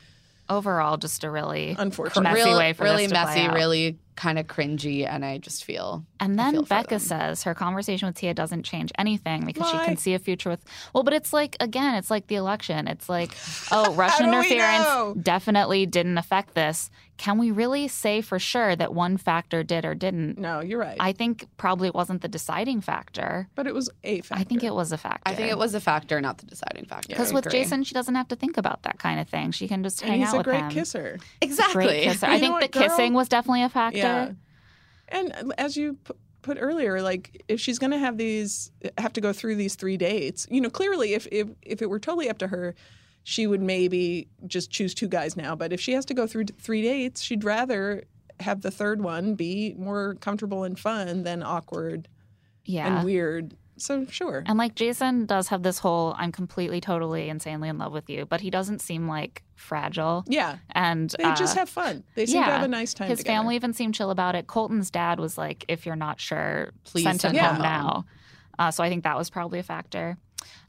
overall just a really unfortunate messy real- way for really this to play messy, out. really kind of cringy, and I just feel And then feel for Becca them. says her conversation with Tia doesn't change anything because she can see a future with. Well, but it's like again, it's like the election. It's like, oh, Russian interference definitely didn't affect this. Can we really say for sure that one factor did or didn't? No, you're right. I think probably it wasn't the deciding factor. but it was a factor. I think it was a factor. I think it was a factor, not the deciding factor. because with agree. Jason, she doesn't have to think about that kind of thing. She can just and hang he's out a with great him. kisser. exactly. Great kisser. I think what, the girl? kissing was definitely a factor. Yeah. And as you p- put earlier, like if she's going to have these, have to go through these three dates, you know, clearly if, if if it were totally up to her, she would maybe just choose two guys now. But if she has to go through three dates, she'd rather have the third one be more comfortable and fun than awkward Yeah. and weird. So sure. And like Jason does have this whole I'm completely, totally, insanely in love with you, but he doesn't seem like fragile. yeah, And they uh, just have fun. They seem to have a nice time his together. family even seemed chill about it. Colton's dad was like, if you're not sure, Please send him send him home home. now. Uh, so I think that was probably a factor.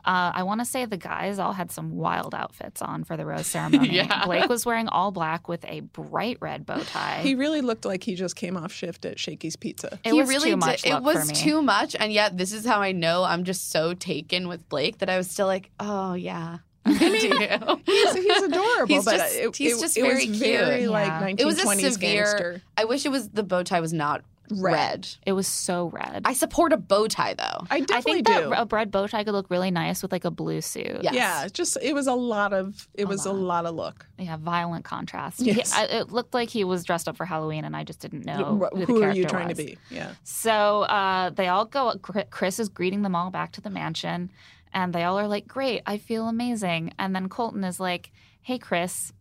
Uh, I want to say the guys all had some wild outfits on for the rose ceremony. Yeah. Blake was wearing all black with a bright red bow tie. He really looked like he just came off shift at Shakey's Pizza. it he was really too much did. It was for me. too much, and yet this is how I know I'm just so taken with Blake that I was still like, oh yeah, I do. He's, he's adorable, He's but just- it, he's it- just it very was cute. very like 1920s It was a severe- gangster. I wish it was the bow tie was not Red. red. It was so red. I support a bow tie though. I I definitely think do. that a red bow tie could look really nice with like a blue suit. Yes. Yeah, just it was a lot of it A was a lot. lot of look. Yeah, violent contrast. Yes. He- I, it looked like he was dressed up for Halloween, and I just didn't know Wh- who, the Who are you trying was. to be? Yeah. So uh, they all go. Chris is greeting them all back to the mansion, and they all are like, "Great, I feel amazing." And then Colton is like, "Hey, Chris,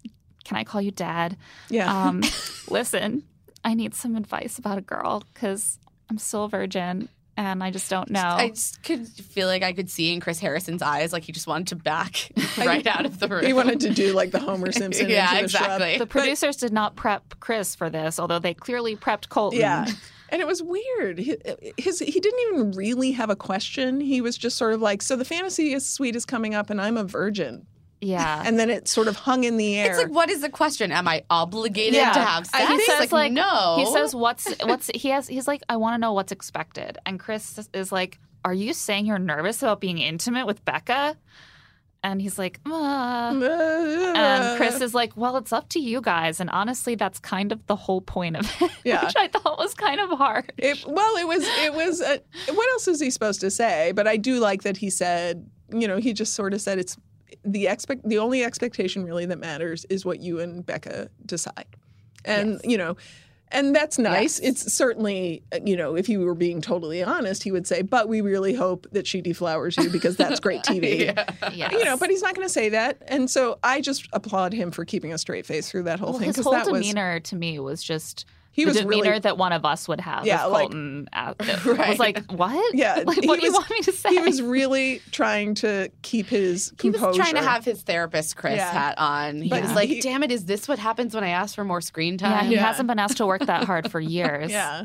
can I call you Dad? Yeah. Um, listen, I need some advice about a girl because I'm still a virgin." And I just don't know. I just could feel like I could see in Chris Harrison's eyes, like he just wanted to back right out of the room. he wanted to do like the Homer Simpson. yeah, into the shrub. the producers did not prep Chris for this, although they clearly prepped Colton. Yeah. And it was weird. He- His he didn't even really have a question. He was just sort of like, "So the fantasy is suite is coming up, and I'm a virgin." Yeah. And then it sort of hung in the air. It's like, what is the question? Am I obligated Yeah. to have sex? he says like, no. He says what's what's he has. He's like, I want to know what's expected. And Chris is like, Are you saying you're nervous about being intimate with Becca? And he's like, "Uh." and Chris is like, well, it's up to you guys. And honestly, that's kind of the whole point of it, Yeah. which I thought was kind of hard. It, well, it was it was. Uh, what else is he supposed to say? But I do like that he said, you know, he just sort of said it's the expect. The only expectation really that matters is what you and Becca decide, and you know. And that's nice. Yes. It's certainly, uh, you know, if he were being totally honest, he would say, "But we really hope that she deflowers you because that's great TV." Yes. You know, but he's not going to say that, and so I just applaud him for keeping a straight face through that whole well, thing his because whole that was demeanor to me was just he the was demeanor really that one of us would have. Yeah, if like- Colton a- I Right. was like, what? Yeah, like, he what do you was- want me to say? he was really trying to keep his He was trying to have his therapist Chris Yeah. hat on. He But was like, he- "Damn it, is this what happens when I ask for more screen time? yeah, time?" he Yeah. hasn't been asked to work that hard for years. Yeah,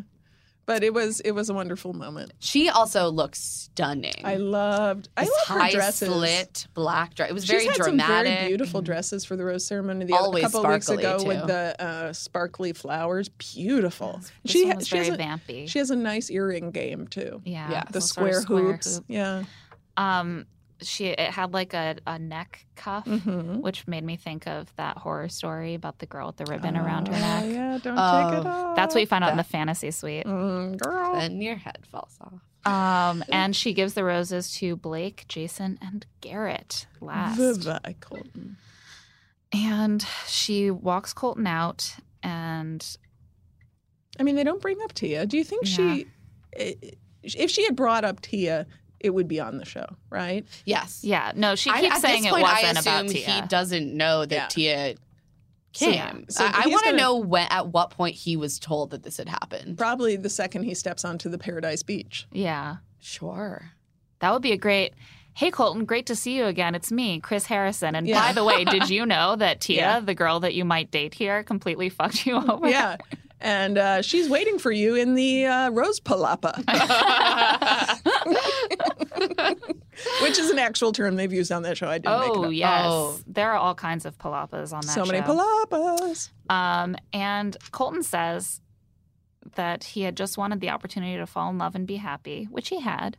but it was it was a wonderful moment. She also looks stunning. I loved I love her high dresses. slit black dress. It was She's very had dramatic. some very beautiful dresses for the rose ceremony. The other, Always a couple weeks ago too. with the uh, sparkly flowers, beautiful. This she one was she very has a, vampy. she has a nice earring game too. yeah, Yeah. The sort square, hoops. hoop. Yeah. Um, she it had like a, a neck cuff, Mhm. which made me think of that horror story about the girl with the ribbon around her Oh, neck. Yeah, don't Oh, take it off. That's what you find out in the fantasy suite. Mm, girl. Then your head falls off. Um, and she gives the roses to Blake, Jason, and Garrett last. Goodbye, Colton. And she walks Colton out, and I mean, they don't bring up Tia. Do you think she, if she had brought up Tia, it would be on the show, right? Yes. yeah, no, she keeps at saying this it wasn't assume about Tia. He doesn't know that Yeah. Tia So- came. so I, I want to gonna- know when, at what point he was told that this had happened. Probably the second he steps onto the Paradise Beach. yeah, Sure. that would be a great. Hey Colton, great to see you again. It's me, Chris Harrison. And Yeah. by the way, did you know that Tia, Yeah. the girl that you might date here, completely fucked you over? Yeah. And uh, she's waiting for you in the uh, Rose Palapa, which is an actual term they've used on that show. I didn't make it Oh up. yes, Oh. there are all kinds of palapas on that So many show. palapas. Um, and Colton says that he had just wanted the opportunity to fall in love and be happy, which he had.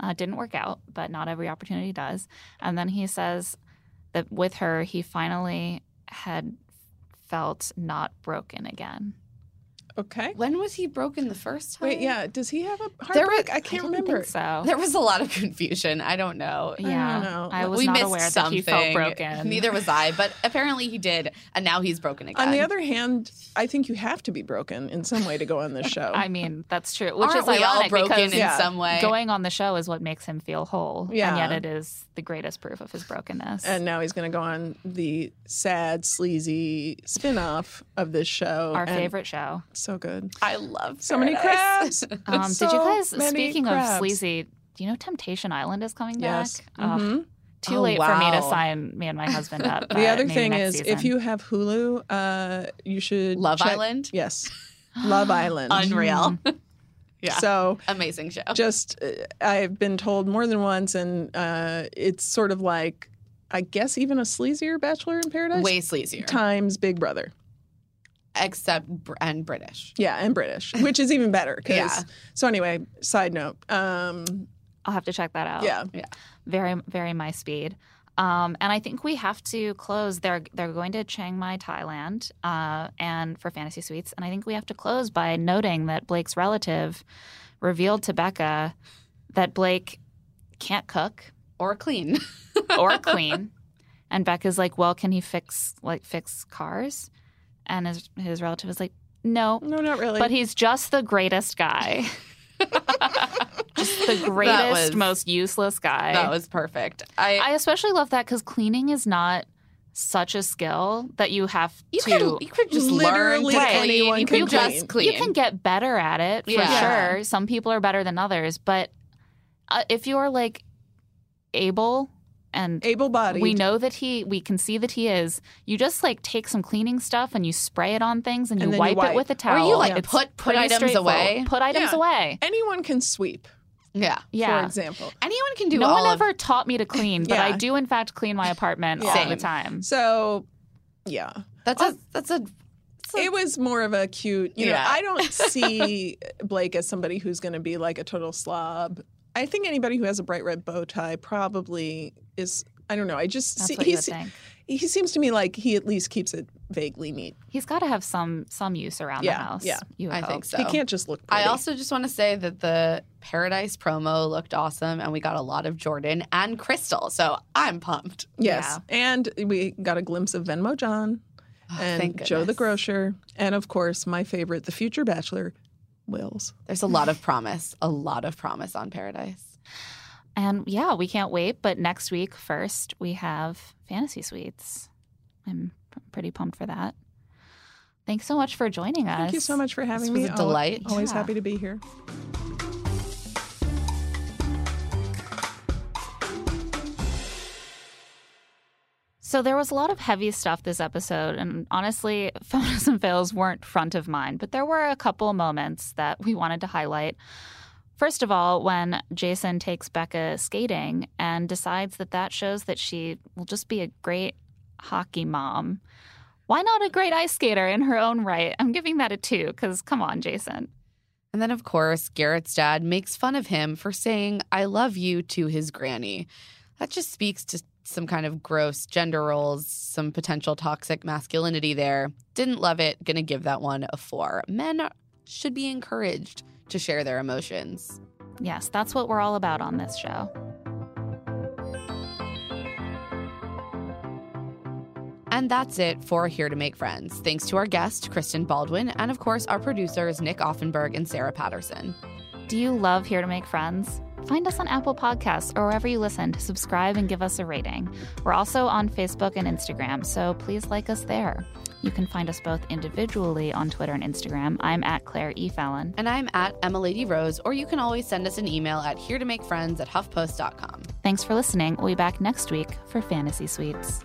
Uh, didn't work out, but not every opportunity does. And then he says that with her, he finally had felt not broken again. Okay. When was he broken the first time? Wait, yeah. Does he have a There heartbreak? was- I can't I remember. think so. There was a lot of confusion. I don't know. yeah, I, know. I was we not missed aware something. that he felt broken. Neither was I, but apparently he did, and now he's broken again. On the other hand, I think you have to be broken in some way to go on this show. I mean, that's true. Which Aren't is we all broken because in Yeah. some way? going on the show is what makes him feel whole. Yeah. And yet it is the greatest proof of his brokenness. and now he's going to go on the sad, sleazy spin-off of this show. Our and favorite show. So good. I love So many Paradise. crabs. Um, So did you guys, speaking crabs. of sleazy, do you know Temptation Island is coming Yes. back? Ugh, Mhm. too Oh, late for me to sign me and my husband up. The other thing is, season. if you have Hulu, uh, you should Love check- Island? Yes, Love Island. Unreal. yeah. So Amazing show. just uh, I've been told more than once, and uh, it's sort of like I guess even a sleazier Bachelor in Paradise Way sleazier. times Big Brother. Except br- and British. Yeah, and British, which is even better. Yeah. So anyway, side note. Um, I'll have to check that out. Yeah, yeah. very very my speed. Um, and I think we have to close. They're they're going to Chiang Mai, Thailand, uh, and for fantasy suites. And I think we have to close by noting that Blake's relative revealed to Becca that Blake can't cook Or clean. or clean. and Becca's like, "Well, can he fix like fix cars?" And his his relative is like, "No, No, not really. but he's just the greatest guy." just the greatest, was- most useless guy. that was perfect. I, I especially love that because cleaning is not such a skill that you have you to. could you could just Literally learn to clean. anyone You can could clean. just clean. You can get better at it for Yeah. sure. Some people are better than others, but uh, if you're like able and able-bodied. we know that he, we can see that he is. You just like take some cleaning stuff and you spray it on things and, And you, then you wipe wipe. it with a Or towel. you like It's put put items away. Put items Yeah. away. Anyone can sweep, Yeah. Yeah. for example. Anyone can do no all one of ever taught me to clean, but I do in fact clean my apartment all Same. the time. So, yeah. That's a that's a It was more of a cute, you know, Yeah. I don't see Blake as somebody who's going to be like a total slob. I think anybody who has a bright red bow tie probably is I don't know. I just That's see, what you would think. he seems to me like he at least keeps it vaguely neat. He's got to have some some use around Yeah, the house. yeah. you would I hope. think so. He can't just look. Pretty. I also just want to say that the Paradise promo looked awesome and we got a lot of Jordan and Krystal. So I'm pumped. yes, and we got a glimpse of Venmo John Oh, and thank Joe the goodness. grocer, and of course my favorite, the future bachelor, Wills. There's a lot of promise, a lot of promise on Paradise. And yeah, we can't wait. But next week, first, we have Fantasy Suites. I'm p- pretty pumped for that. Thanks so much for joining us. Thank you so much for having was me. a delight. Always Yeah. happy to be here. So there was a lot of heavy stuff this episode, and honestly, and fails weren't front of mind, but there were a couple moments that we wanted to highlight. First of all, when Jason takes Becca skating and decides that that shows that she will just be a great hockey mom. Why not a great ice skater in her own right? I'm giving that a two because come on, Jason. And then, of course, Garrett's dad makes fun of him for saying, I love you to his granny. That just speaks to some kind of gross gender roles, some potential toxic masculinity there. Didn't love it. Gonna give that one a four. Men should be encouraged to share their emotions. Yes, that's what we're all about on this show. And that's it for Here to Make Friends. Thanks to our guest, Kristen Baldwin, and of course, our producers, Nick Offenberg and Sarah Patterson. Do you love Here to Make Friends? Find us on Apple Podcasts or wherever you listen to subscribe and give us a rating. We're also on Facebook and Instagram, so please like us there. You can find us both individually on Twitter and Instagram. I'm at Claire E. Fallon. And I'm at Emma Lady Rose, or you can always send us an email at here to make friends at huffpost.com. Thanks for listening. We'll be back next week for Fantasy Suites.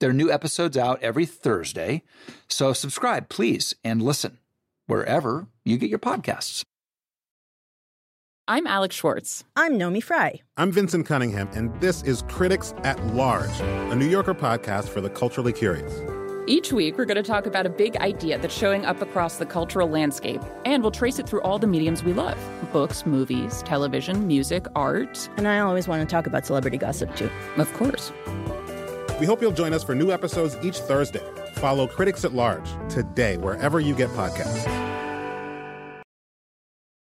There are new episodes out every Thursday. So subscribe, please, and listen wherever you get your podcasts. I'm Alex Schwartz. I'm Naomi Fry. I'm Vinson Cunningham, and this is Critics at Large, a New Yorker podcast for the culturally curious. Each week, we're going to talk about a big idea that's showing up across the cultural landscape, and we'll trace it through all the mediums we love books, movies, television, music, art. And I always want to talk about celebrity gossip too. Of course. We hope you'll join us for new episodes each Thursday. Follow Critics at Large today, wherever you get podcasts.